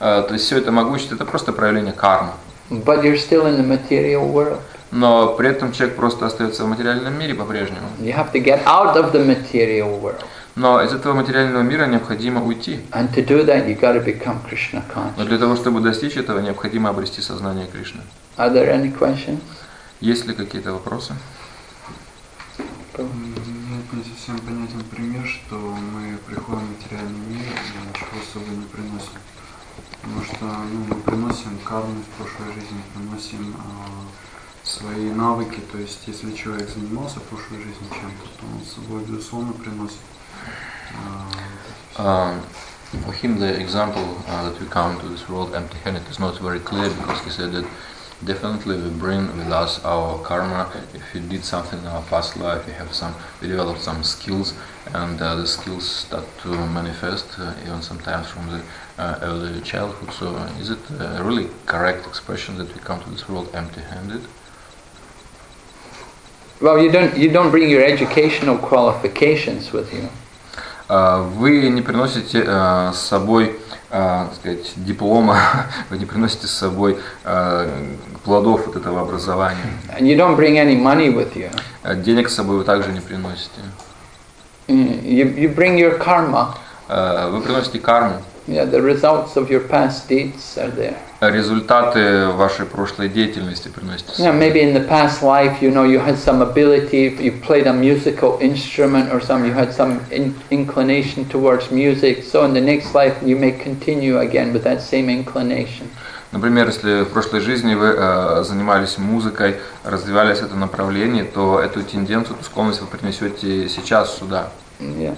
То есть все это могущество это просто проявление кармы. But you're still in the material world. Но при этом человек просто остается в материальном мире по-прежнему. You have to get out of the material world. Но из этого материального мира необходимо уйти. And to do that, you become Krishna Но conscious. для того, чтобы достичь этого, необходимо обрести сознание Кришны. Are there any questions? Есть ли какие-то вопросы? Мне не совсем понятен пример, что мы приходим в материальный мир и ничего особо не приносим. Потому что ну, мы приносим карму из прошлой жизни, приносим а, свои навыки. То есть, если человек занимался в прошлой жизни чем-то, то он с собой, безусловно, приносит. Um, for him, the example uh, that we come to this world empty-handed is not very clear because he said that Definitely, we bring with us our karma. If we did something in our past life, we have some, we developed some skills, and uh, the skills start to manifest uh, even sometimes from the uh, early childhood. So, is it a really correct expression that we come to this world empty-handed? Well, you don't you don't bring your educational qualifications with you. А, Вы не приносите э, с собой, э, так сказать, диплома, вы не приносите с собой э, плодов вот этого образования. And you don't bring any money with you. Э, Денег с собой вы также не приносите. Mm, You, you bring your karma. Вы приносите карму, Yeah, the results of your past deeds are there. Результаты вашей прошлой деятельности приносите. Yeah, maybe in the past life, you know, you had some ability, you played a musical instrument or some, you had some in, inclination towards music. So in the next life, you may continue again with that same inclination. Например, если в прошлой жизни вы э, занимались музыкой, развивались в этом направлении, то эту тенденцию, эту склонность вы принесете сейчас сюда. Yeah.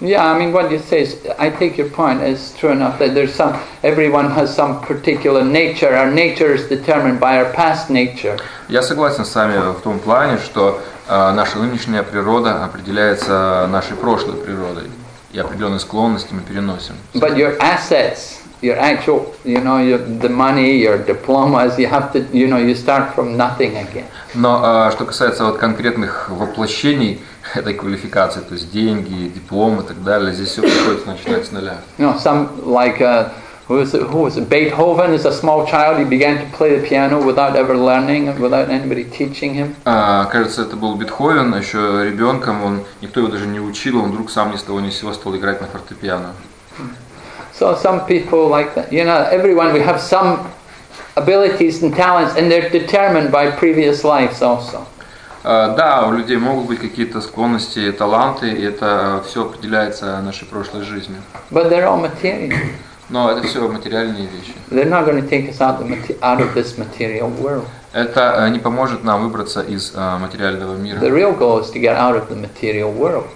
Yeah, I mean, what you say is, I take your point, it's true enough that there's some, everyone has some particular nature. Our nature is determined by our past nature. Я согласен с вами в том плане, что э, наша нынешняя природа определяется нашей прошлой природой, и определенные склонности мы переносим. But your assets, your actual, you know, your, the money, your diplomas, you have to, you know, you start from nothing again. Но э, что касается вот конкретных воплощений этой квалификации, то есть деньги, дипломы и так далее, здесь все приходится начинать с нуля. You know, some like uh, who was it, who was it? Beethoven as a small child, he began to play the piano without ever learning, without anybody teaching him. А, кажется, это был Бетховен, еще ребенком, он, никто его даже не учил, он вдруг сам ни с того ни с сего стал играть на фортепиано. So some people like that. You know, everyone we have some abilities and talents, and they're determined by previous lives also. А, Да, у людей могут быть какие-то склонности, таланты, и это все определяется нашей прошлой жизнью. But they're all material. Но это все материальные вещи. They're not going to take us out, the out of this material world. Это э, не поможет нам выбраться из э, материального The мира. real goal is to get out of the material world.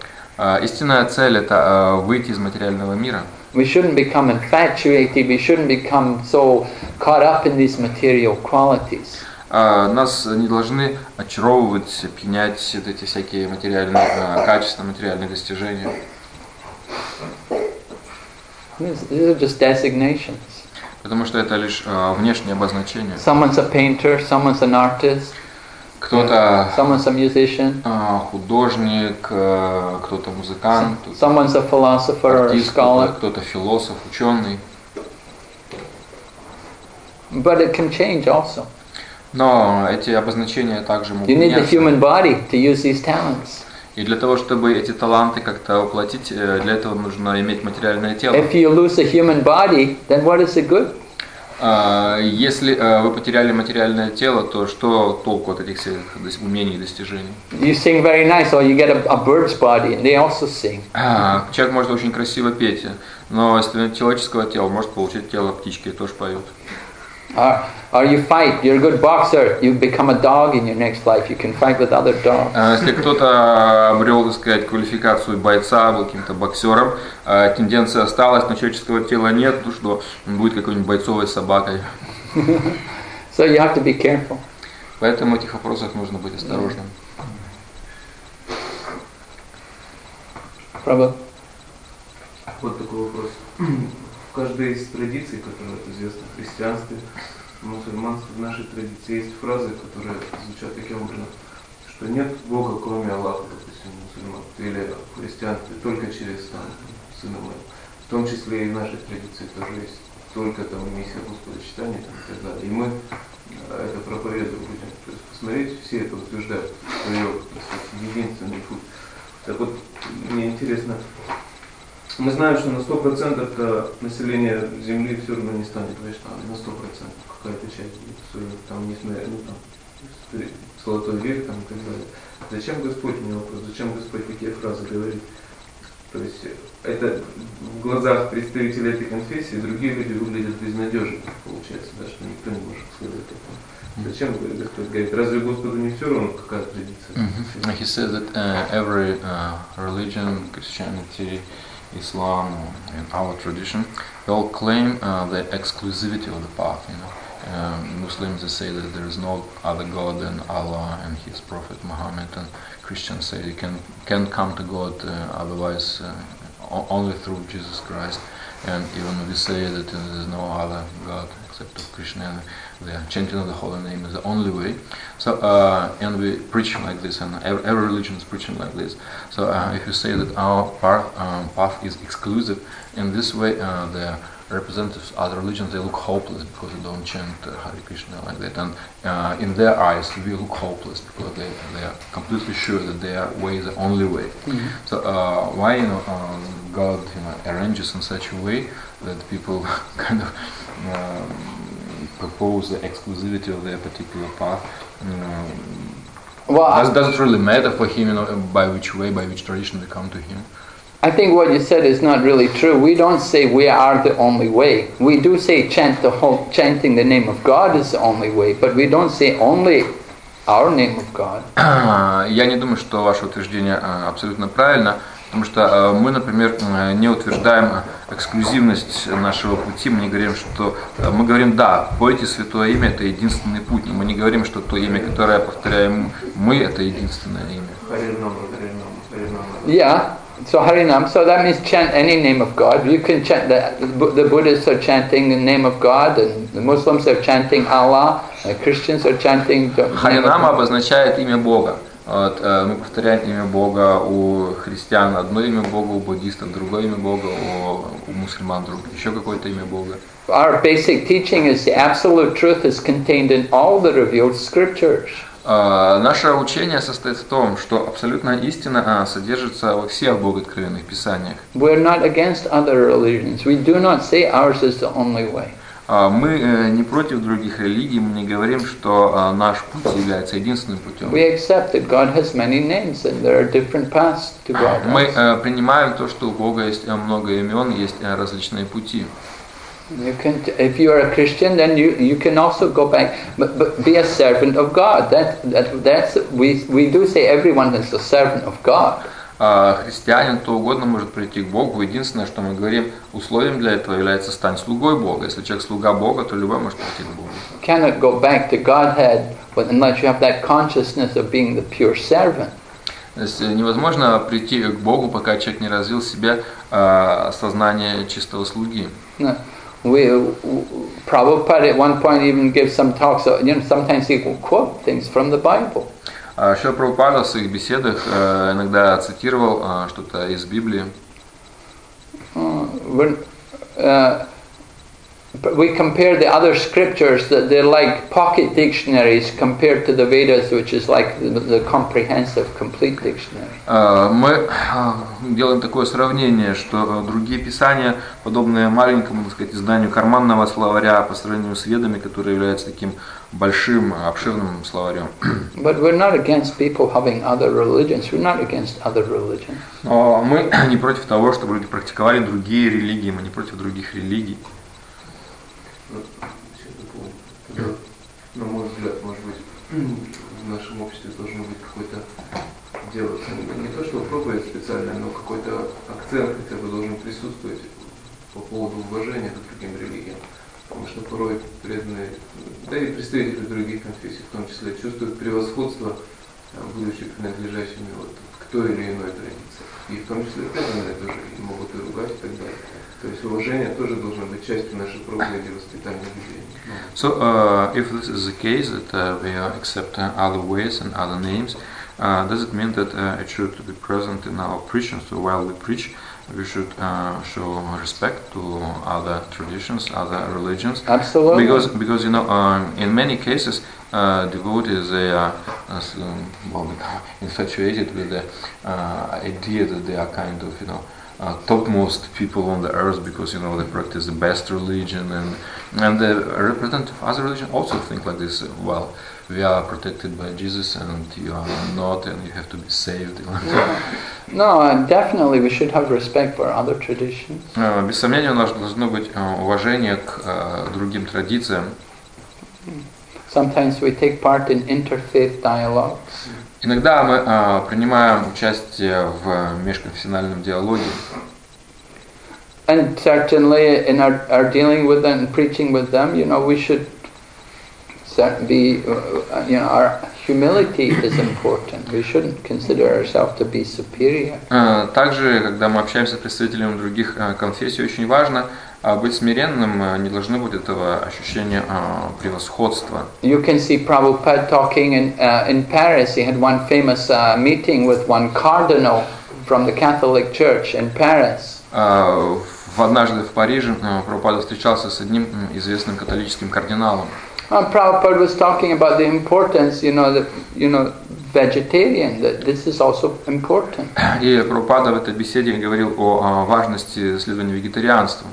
Истинная цель это э, выйти из материального мира. We shouldn't become infatuated. We shouldn't become so caught up in these material qualities. А, Нас не должны очаровывать, пьянять вот эти всякие материальные э, качества, материальные достижения. These are just designations. Потому что это лишь э, внешнее обозначение. Someone's a painter, someone's an artist, Кто-то someone's a musician, э, художник, э, кто-то музыкант, кто-то someone's a philosopher or a артист, scholar. кто-то философ, ученый. But it can change also. Но эти обозначения также могут You need the human body to use these talents. И для того, чтобы эти таланты как-то воплотить, э, для этого нужно иметь материальное тело. If you lose a human body, then what is the good? А, Если э, вы потеряли материальное тело, то что толку от этих всех умений и достижений? You sing very nice, or you get a, a bird's body, and they also sing. А, Человек может очень красиво петь, но если человеческого тела, может получить тело птички и тоже поет. Or, or you fight, you're a good boxer, you become a dog in your next life, you can fight with other dogs. А Если кто-то обрел, так сказать, квалификацию бойца, был каким-то боксером, а тенденция осталась, но человеческого тела нет, ну что, он будет какой-нибудь бойцовой собакой. So you have to be careful. Поэтому в этих вопросах нужно быть осторожным. Prabhu. Вот такой вопрос. В каждой из традиций, которая известна в христианстве, в мусульманстве, в нашей традиции есть фразы, которые звучат таким образом, что нет Бога, кроме Аллаха, допустим, мусульман, или в христианстве, только через там, Сына Моего. В том числе и в нашей традиции тоже есть только там миссия Господа читания там, и так далее. И мы э, это проповедуем людям. То есть посмотреть, все это утверждают, что единственный путь. Так вот, мне интересно, мы знаем, что на 100% -то население Земли все равно не станет вайшнавой, на 100% какая-то часть будет, там, несмотря, ну там, золотой век там и так далее. Зачем Господь, у меня вопрос, зачем Господь такие фразы говорит? То есть это в глазах представителей этой конфессии другие люди выглядят безнадежно, получается, да, что никто не может следовать этому. Зачем Господь говорит, разве Господу не все равно, какая традиция? Mhm. He says that uh, every uh, religion, Christianity, Islam, and our tradition, they all claim uh, the exclusivity of the path. You know, Um, Muslims they say that there is no other God than Allah and His Prophet Muhammad, and Christians say you can can come to God uh, otherwise uh, only through Jesus Christ. And even we say that there is no other God except of Krishna, the chanting of the holy name is the only way. So, uh, and we preach like this, and every, every religion is preaching like this. So, uh, if you say that our path, um, path is exclusive, in this way, uh, the representatives of other religions they look hopeless because they don't chant uh, Hare Krishna like that, and uh, in their eyes we look hopeless because they, they are completely sure that their way is the only way. So, uh, why you know um, God you know arranges in such a way that people kind of um, propose the exclusivity of their particular path. Um, Well, I- does, does it really matter for him, you know, by which way, by which tradition they come to him? I think what you said is not really true. We don't say we are the only way. We do say chant the whole, chanting the name of God is the only way, but we don't say only our name of God. Я не думаю, что ваше утверждение э, абсолютно правильно, Потому что э, мы, например, э, не утверждаем э, эксклюзивность нашего пути, мы не говорим, что мы говорим, да, пойте святое имя, это единственный путь, но мы не говорим, что то имя, которое повторяем мы, это единственное имя. Харинама, Харинама, Харинама. Yeah. So Harinam. So that means chant any name of God. You can chant the, the Buddhists are chanting the name of God, and the Muslims are chanting Allah. The Christians are chanting God. обозначает имя Бога. Вот, э, мы повторяем имя Бога у христиан, одно имя Бога, у буддистов другое имя Бога, у, у мусульман друг, еще какое-то имя Бога. Our basic teaching is the absolute truth is contained in all the revealed scriptures. Э, Наше учение состоит в том, что абсолютная истина а, содержится во всех богооткровенных писаниях. We're not against other religions. We do not say ours is the only way. А, Мы э, не против других религий, мы не говорим, что а, наш путь является единственным путем. We accept that God has many names and there are different paths to God. Мы э, принимаем то, что у Бога есть э, много имен, есть э, различные пути. You can, if you are a Christian, then you, you can also go back, but, but be a servant of God. That, that, that's, we, we do say everyone is a servant of God. А Христианин, кто угодно может прийти к Богу. Единственное, что мы говорим, условием для этого является стань слугой Бога. Если человек слуга Бога, то любой может прийти к Богу. Cannot go back to Godhead unless you have that consciousness of being the pure servant. То есть э, невозможно прийти к Богу, пока человек не развил в себе а, сознание чистого слуги. No. We, Prabhupada at one point even gives some talks, so, you know, sometimes he will quote things from the Bible. А Еще Прабхупада в своих беседах э, иногда цитировал а, что-то из Библии. When, uh, but we compare the other scriptures that they're like pocket dictionaries compared to the Vedas, which is like the, the comprehensive, complete dictionary. А, Мы а, делаем такое сравнение, что э, другие писания, подобные маленькому, так сказать, изданию карманного словаря по сравнению с ведами, которые являются таким большим, обширным словарем. But we're not against people having other religions. We're not against other religions. Но мы не против того, чтобы люди практиковали другие религии, мы не против других религий. На мой взгляд, может быть, в нашем обществе должно быть какой-то делаться не то, что проповедь специальная, но какой-то акцент хотя бы должен присутствовать по поводу уважения к другим религиям. Потому что порой преданные, да и представители других конфессий в том числе, чувствуют превосходство, э, будучи принадлежащими вот к той или иной традиции. И в том числе преданные тоже могут и ругать и так далее. То есть уважение тоже должно быть частью нашей проповеди воспитания людей. So, uh, if this is the case, that uh, we uh, accept uh, other ways and other names, uh, does it mean that uh, it should be present in our preaching? So, while we preach, we should uh, show respect to other traditions, other religions, Absolutely. because because you know, um, in many cases, uh, devotees they are uh, well, infatuated with the uh, idea that they are kind of you know. Uh, topmost people on the earth because you know they practice the best religion and and the representative of other religion also think like this well we are protected by Jesus and you are not and you have to be saved No, and definitely we should have respect for other traditions. Э, без сомнения у нас должно быть э, уважение к э, другим традициям Sometimes we take part in interfaith dialogues. Иногда мы э, принимаем участие в межконфессиональном диалоге, And certainly in our, our dealing with them and preaching with them, you know, we should be, uh, you know, our humility is important. We shouldn't consider ourselves to be superior. Э, Также, когда мы общаемся с представителями других э, конфессий, очень важно а, быть смиренным, не должно быть этого ощущения а, превосходства. You can see Prabhupada talking in, uh, in Paris. He had one famous uh, meeting with one cardinal from the Catholic Church in Paris. А, в- Однажды в Париже Прабхупада встречался с одним известным католическим кардиналом. Uh, Prabhupada was talking about the importance, you know, the, you know, vegetarian, that this is also important. И Прабхупада в этой беседе говорил о а, важности следования вегетарианству.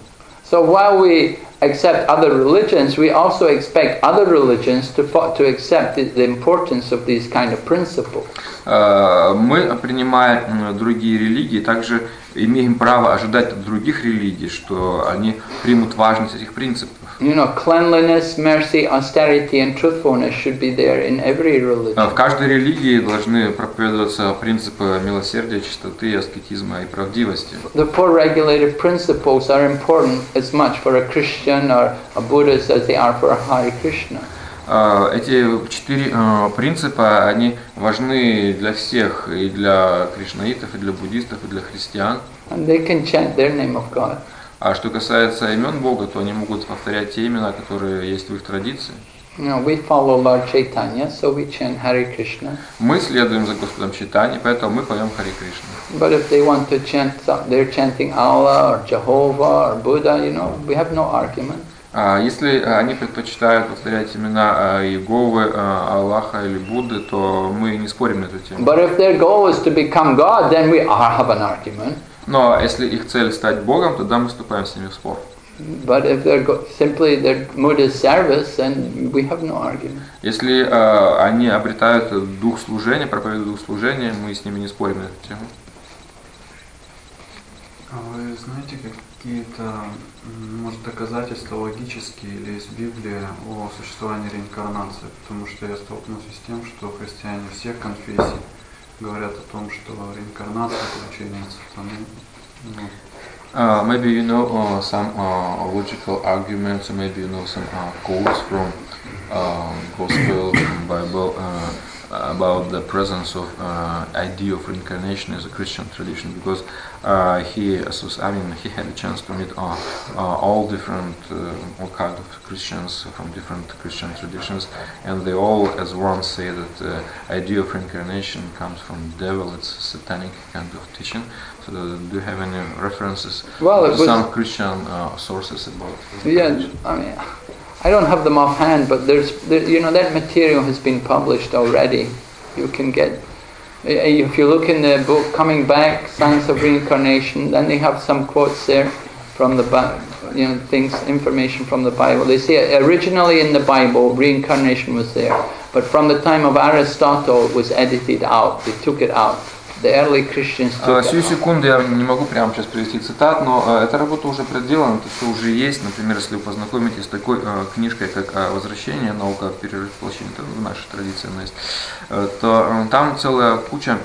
So while we accept other religions, we also expect other religions to, fo- to accept the, the importance of these kind of principles. Э, Мы, принимая м, другие религии, также имеем право ожидать от других религий, что они примут важность этих принципов. You know, cleanliness, mercy, austerity, and truthfulness should be there in every Э, religion. В каждой религии должны проповедоваться принципы милосердия, чистоты, аскетизма и правдивости. The four regulative principles are important as much for a Christian or a Buddhist as they are for a Hare Krishna. Э, Эти четыре э, принципа, они важны для всех, и для кришнаитов, и для буддистов, и для христиан. And they can chant their name of God. А что касается имен Бога, то они могут повторять те имена, которые есть в их традиции. You know, we follow Lord Chaitanya, so we chant Hare Krishna. Мы следуем за Господом Читани, поэтому мы поем Хари Кришна. But if they want to chant, they're chanting Allah or Jehovah or Buddha, you know, we have no argument. А Если они предпочитают повторять имена э, Иеговы, э, Аллаха или Будды, то мы не спорим на эту тему. But if their goal is to become God, then we are, have an argument. Но если их цель стать Богом, тогда мы вступаем с ними в спор. But if they're simply their mood is service, then we have no argument. Если э, они обретают дух служения, проповедуют дух служения, мы с ними не спорим на эту тему. А вы знаете какие-то, может, доказательства логические или из Библии о существовании реинкарнации? Потому что я столкнулся с тем, что христиане всех конфессий говорят о том, что реинкарнация, получение сатаны, ну, Uh, maybe you know uh, some uh, logical arguments, maybe you know some uh, quotes from uh, Gospel, from Bible uh, about the presence of uh, idea of reincarnation as a Christian tradition, because uh, he, I mean, he had a chance to meet uh, uh, all different, uh, all kind of Christians from different Christian traditions, and they all, as one, say that the idea of reincarnation comes from devil. It's a satanic kind of teaching. So, do you have any references Well, to some Christian uh, sources about? Yeah, I mean, I don't have them offhand, but there's, there, you know, that material has been published already. You can get, eh, if you look in the book Coming Back, Science of Reincarnation, then they have some quotes there from the, you know, things, information from the Bible. They say originally in the Bible, reincarnation was there, but from the time of Aristotle, it was edited out. They took it out. А, Сию секунду я не могу прямо сейчас привести цитат, но э, эта работа уже проделана, это все уже есть. Например, если вы познакомитесь с такой э, книжкой, как э, «Возвращение. Наука о перерыв воплощения», это в нашей традиции она есть, то там целая куча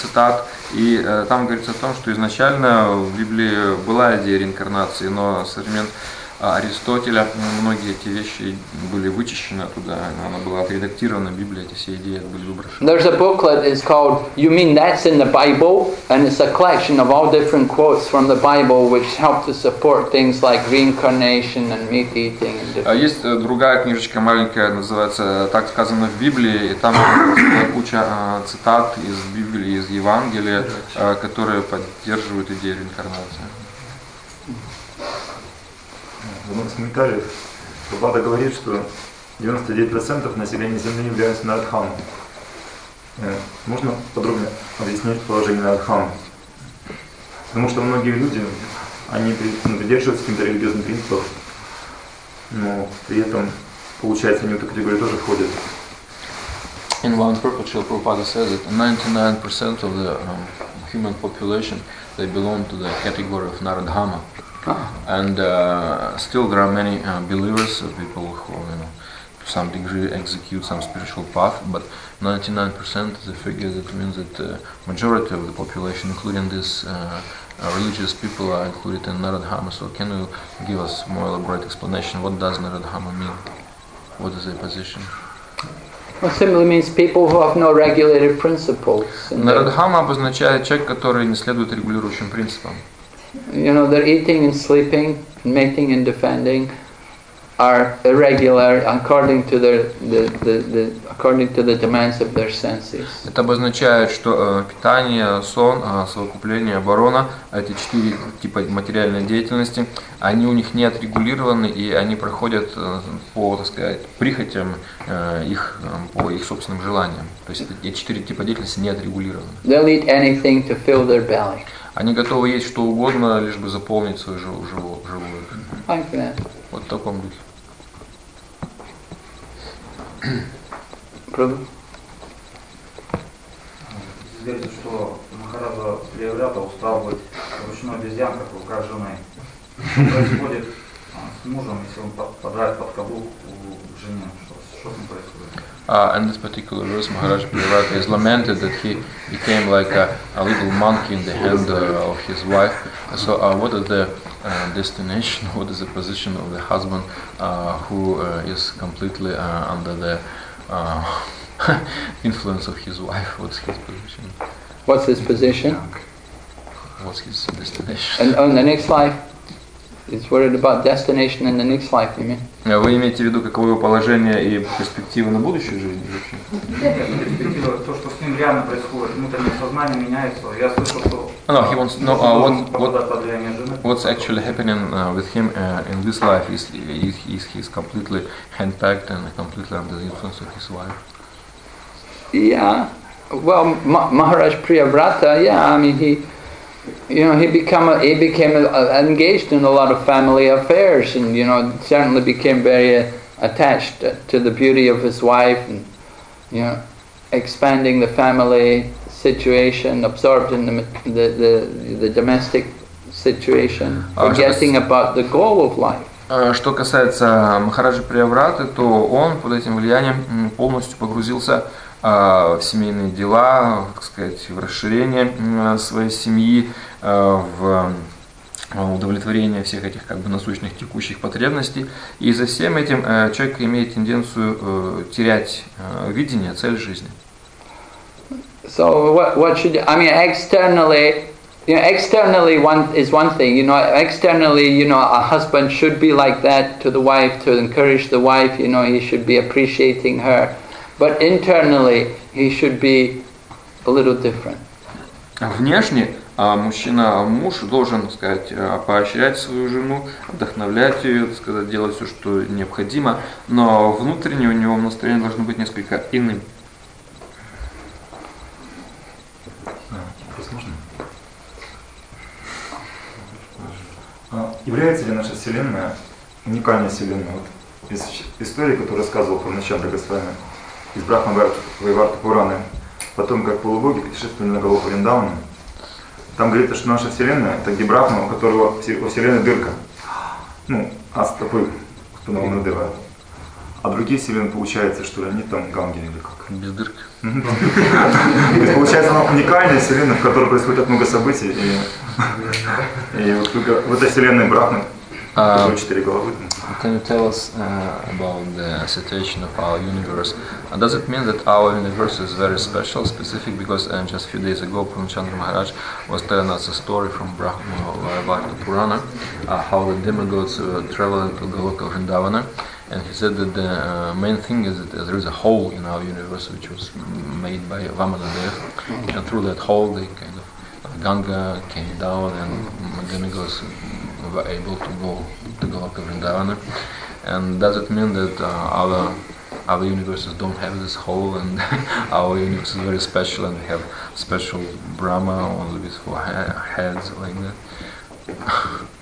цитат, и там говорится о том, что изначально в Библии была идея реинкарнации, но со времен э, Аристотеля м, многие эти вещи были вычищены оттуда, она была отредактирована, Библия, эти все идеи были выброшены. There's a booklet, it's called You Mean That's in the Bible? And it's a collection of all different quotes from the Bible which help to support things like reincarnation and meat eating and А different. Есть э, другая книжечка маленькая, называется «Так сказано в Библии», и там куча э, цитат из Библии, из Евангелия, э, которые поддерживают идею реинкарнации. В одном из комментариев Прабхупада говорит, что 99% населения Земли являются Нарадхам. Э, Можно подробнее объяснить положение Нарадхам? Потому что многие люди, они ну, придерживаются каких-то религиозных принципов, но при этом, получается, они в эту категорию тоже входят. In one purpose, Prabhupada says that 99% of the um, human population, they belong to the category of Naradhama. Ah. And uh, still there are many uh, believers, uh, people who, you know, to some degree execute some spiritual path, but 99% is a figure that means that the majority of the population, including these uh, uh, religious people, are included in Naradhama. So can you give us more elaborate explanation? What does Naradhama mean? What is their position? Well, simply means people who have no regulated principles. in their- Нарадхама обозначает человек, который не следует регулирующим принципам. You know, their eating and sleeping, mating and defending are irregular according to their the, the, the according to the demands of their senses. Это обозначает, что э, питание, сон, э, совокупление, оборона, эти четыре типа материальной деятельности, они у них не отрегулированы и они проходят э, по, так сказать, прихотям э, их, э, по их собственным желаниям. То есть эти четыре типа деятельности не отрегулированы. They'll eat anything to fill their belly, Они готовы есть что угодно, лишь бы заполнить свой жел- жел- желудок. like that. Вот в таком духе. Prabhu? Известно, что Махараджа Прияврята устал быть ручной обезьянкой в руках жены. Что происходит а, с мужем, если он под- подрает под каблук у жены? Что, что с ним происходит? Uh, in this particular verse, Maharaj Priyavrata is lamented that he became like a, a little monkey in the hand uh, of his wife. So, uh, what is the uh, destination? What is the position of the husband uh, who uh, is completely uh, under the uh, influence of his wife? What's his position? What's his position? What's his destination? And on the next life, he's worried about destination in the next life. You mean? Uh, Вы имеете в виду, каково его положение и перспективы на будущую жизнь? вообще? Нет, перспектива, то, что с ним реально происходит, внутреннее сознание меняется. Я слышал, что No, he wants to know uh, он what, what, попадает под влияние жены. What's actually happening uh, with him uh, in this life is, is, is he's completely handpacked and completely under the influence of his wife. Yeah. Well, Ma- Maharaj Priyavrata, yeah, I mean, he, you know, he become a, he became a, a- engaged in a lot of family affairs, and you know, certainly became very uh, attached to the beauty of his wife, and you know, expanding the family situation, absorbed in the ma- the, the, the domestic situation, Ah, forgetting about the goal of life. Uh, Что касается Махараджи Приявраты, то он под этим влиянием м, полностью погрузился а, в семейные дела, так сказать, в расширение своей семьи, а, в удовлетворение всех этих как бы насущных текущих потребностей. И за всем этим э, человек имеет тенденцию э, терять э, видение, цель жизни. So what what should I mean externally you know externally one is one thing you know externally you know a husband should be like that to the wife to encourage the wife you know he should be appreciating her but internally he should be a little different Внешне а, мужчина, муж должен, так сказать, а, поощрять свою жену, вдохновлять ее, так сказать, делать все, что необходимо, но внутренне у него настроение должно быть несколько иным. А? А, Является ли наша Вселенная уникальной Вселенной? Вот из истории, которую рассказывал Пурначандра Госвами из Брахма Вайварта Пураны, потом как полубоги путешествовали на голову Вриндауна, там говорится, что наша Вселенная это где Брахма, у которого во Вселенной дырка. Ну, а стопы Панаванадева. А другие Вселенные, получается, что они там ганги или как. Без дырки. То есть, получается, она уникальная вселенная, в которой происходит так много событий. И, и вот только в этой вселенной Брахмы, А, четыре головы. Can you tell us uh, about the situation of our universe? Uh, does it mean that our universe is very special, specific? Because uh, just a few days ago, Purnchandra Maharaj was telling us a story from Brahma Vairabhata Purana, uh, how the demigods uh, traveled to Goloka Vrindavana, and he said that the uh, main thing is that there is a hole in our universe which was made by Vamanadev, and through that hole they kind of Ganga came down and demigods were able to go to go Goloka Vrindavana. And does it mean that uh, other other universes don't have this hole and our universe is very special and we have special Brahma only with four ha- heads like that?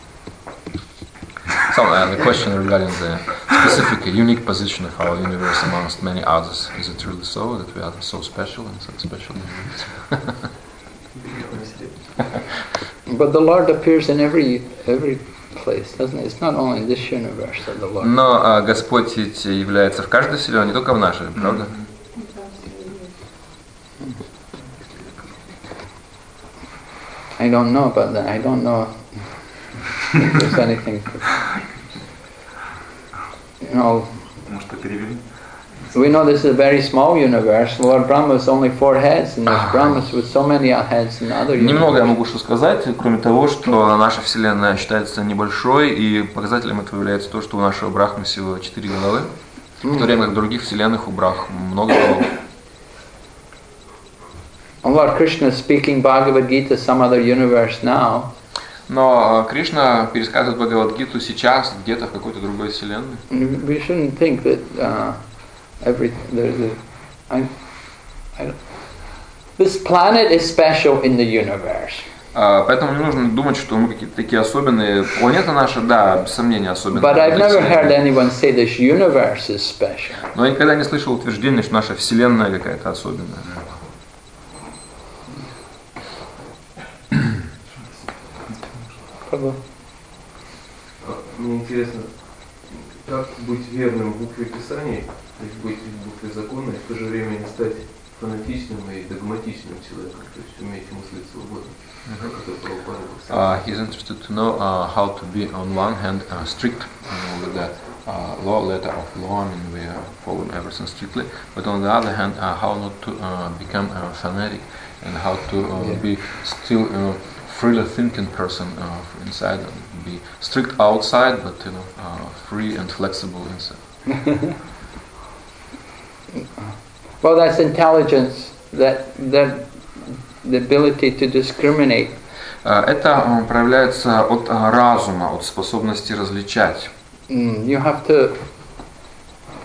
So uh, the question regarding the specific unique position of our universe amongst many others, is it really so that we are so special and so special universe? but the Lord appears in every every place doesn't it it's not only in this universe that the Lord Но а, Господь является в каждой вселенной, не только в нашей, правда? I don't know about that I don't know if there's anything you know Может, перевели. We know this is a very small universe. Lord Brahma has only four heads, and there's Brahmas with so many heads in other Немного я universes. могу что сказать, кроме того, что наша Вселенная считается небольшой, и показателем этого является то, что у нашего Брахмы всего четыре головы, в то время как в других Вселенных у Брах много голов. Lord Krishna is speaking Bhagavad Gita some other universe now, Но э, Кришна пересказывает Бхагавадгиту сейчас где-то в какой-то другой Вселенной. we shouldn't think that uh, every the, the I, I, don't- this planet is special in the universe. А, Поэтому не нужно думать, что мы какие-то такие особенные. Планета наша, да, без сомнения, особенная. But I've для never heard Вселенной. anyone say this universe is special. Но я никогда не слышал утверждения, что наша Вселенная какая-то особенная. Мне интересно, как быть верным букве Писаний, то есть быть в букве закона и в то же время не стать фанатичным и догматичным человеком, то есть уметь мыслить свободно, как это Прабхупада писал. Uh, he's interested to know uh, how to be, on one hand, uh, strict uh, with the uh, law, letter of law, I mean, we are following everything strictly, but on the other hand, uh, how not to uh, become a fanatic and how to uh, Yeah. be still a freely thinking person uh, inside and be strict outside, but you know, uh, free and flexible inside. Well, that's intelligence, that that the ability to discriminate. Uh, Это uh, проявляется от uh, разума, от способности различать. Mm, you have to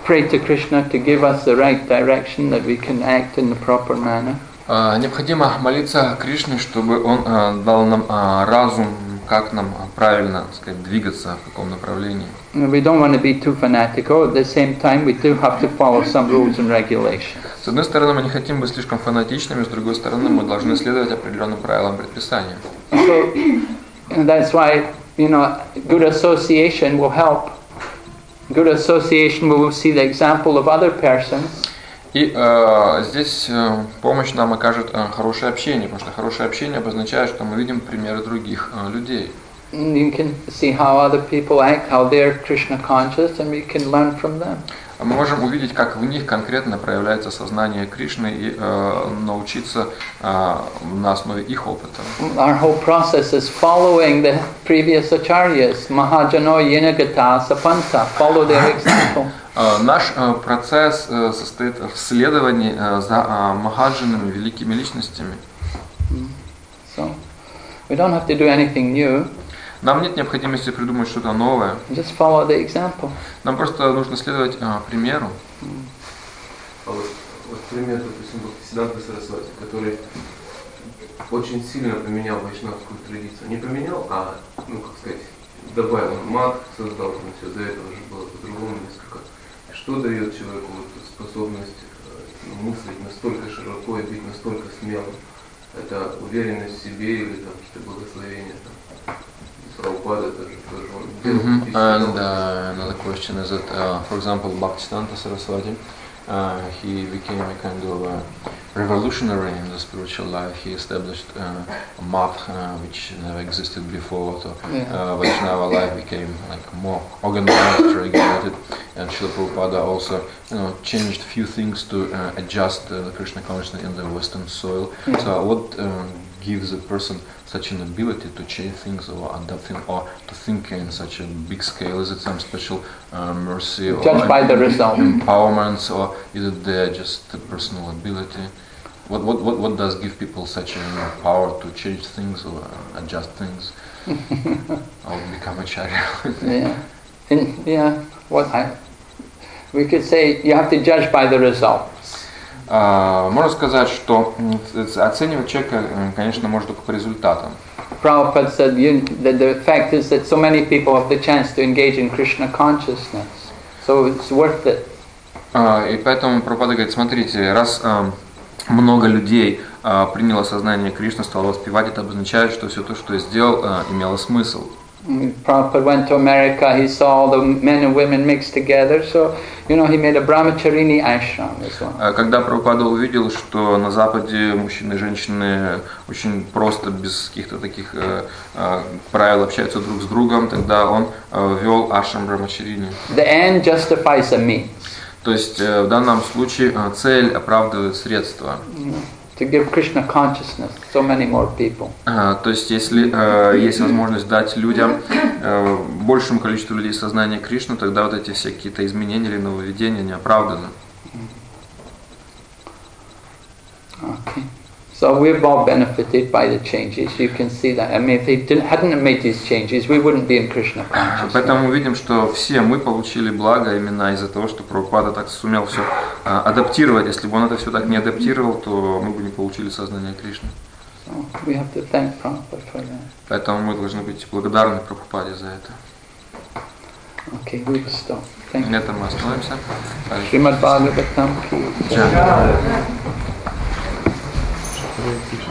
pray to Krishna to give us the right direction that we can act in the proper manner. А, Необходимо молиться Кришне, чтобы он а, дал нам а, разум, как нам а, правильно сказать, двигаться, в каком направлении. We don't want to be too fanatical. At the same time, we do have to follow some rules and regulations. С одной стороны, мы не хотим быть слишком фанатичными, с другой стороны, мы должны следовать определенным правилам предписания. So that's why you know good association will help. Good association we will see the example of other persons, И э, здесь э, помощь нам окажет э, хорошее общение, потому что хорошее общение обозначает, что мы видим примеры других э, людей. you can see how other people act, how they're Krishna conscious, and we can learn from them. А Мы можем увидеть, как в них конкретно проявляется сознание Кришны и э, научиться э, на основе их опыта. Our whole process is following the previous acharyas, Mahajano Yenagata Sapanta, follow their example. Э, Наш э, процесс э, состоит в следовании за махаджанами, великими личностями. So we don't have to do anything new, Нам нет необходимости придумать что-то новое. just follow the example. Нам просто нужно следовать э, примеру. А вот, вот пример, допустим, Бхактисиданта Сарасвати, который очень сильно поменял вайшнавскую традицию. Не поменял, а, ну, как сказать, добавил. Мат создал, там все до этого же было по-другому несколько. Что дает человеку вот способность э, ну, мыслить настолько широко и быть настолько смелым? Это уверенность в себе или там какие-то благословения? Там, Прабхупада тоже, тоже он делал Mhm. практически And uh, another question is that, uh, for example, Bhaktisiddhanta Saraswati, uh, he became a kind of uh, revolutionary in the spiritual life. He established uh, a math uh, which never existed before. So Yeah. uh, Vaishnava life became like more organized, regulated, and Srila Prabhupada also, you know, changed few things to uh, adjust the Krishna consciousness in the Western soil. Yeah. So what gives a person such an ability to change things or adapt them or to think in such a big scale? Is it some special uh, mercy or Judged by the result. empowerment or is it just the personal ability? What, what, what, what does give people such a you know, power to change things or adjust things or become a child? Yeah. Yeah, what I, we could say you have to judge by the result. А, Можно сказать, что оценивать человека, конечно, можно только по результатам. Prabhupada said that the fact is that so many people have the chance to engage in Krishna consciousness. So it's worth it. А, И поэтому Прабхупада говорит, смотрите, раз а, много людей приняло сознание Кришны, стало воспевать, это обозначает, что все то, что я сделал, имело смысл. Mm, Prabhupada went to America, he saw the men and women mixed together, so, you know, he made a brahmacharini ashram as well. А Когда Прабхупада увидел, что на Западе мужчины и женщины очень просто, без каких-то таких э, э, правил общаются друг с другом, тогда он э, ввел Ашам Брамачарини. The end justifies the means. То есть в данном случае цель оправдывает средства. To give Krishna consciousness, so many more people. А, То есть если э, есть возможность дать людям, э, большему количеству людей сознание Кришны, тогда вот эти все какие-то изменения или нововведения не оправданы. Okay. So we've all benefited by the changes. You can see that. I mean, if they didn't, hadn't made these changes, we wouldn't be in Krishna consciousness. Поэтому мы видим, что все мы получили благо именно из-за того, что Прабхупада так сумел все адаптировать. Если бы он это все так не адаптировал, то мы бы не получили сознание Кришны. So we have to thank Prabhupada for that. Поэтому мы должны быть благодарны Прабхупаде за это. Okay, we will stop. Thank you. На этом мы остановимся. Srimad Bhagavatam ki. Gracias.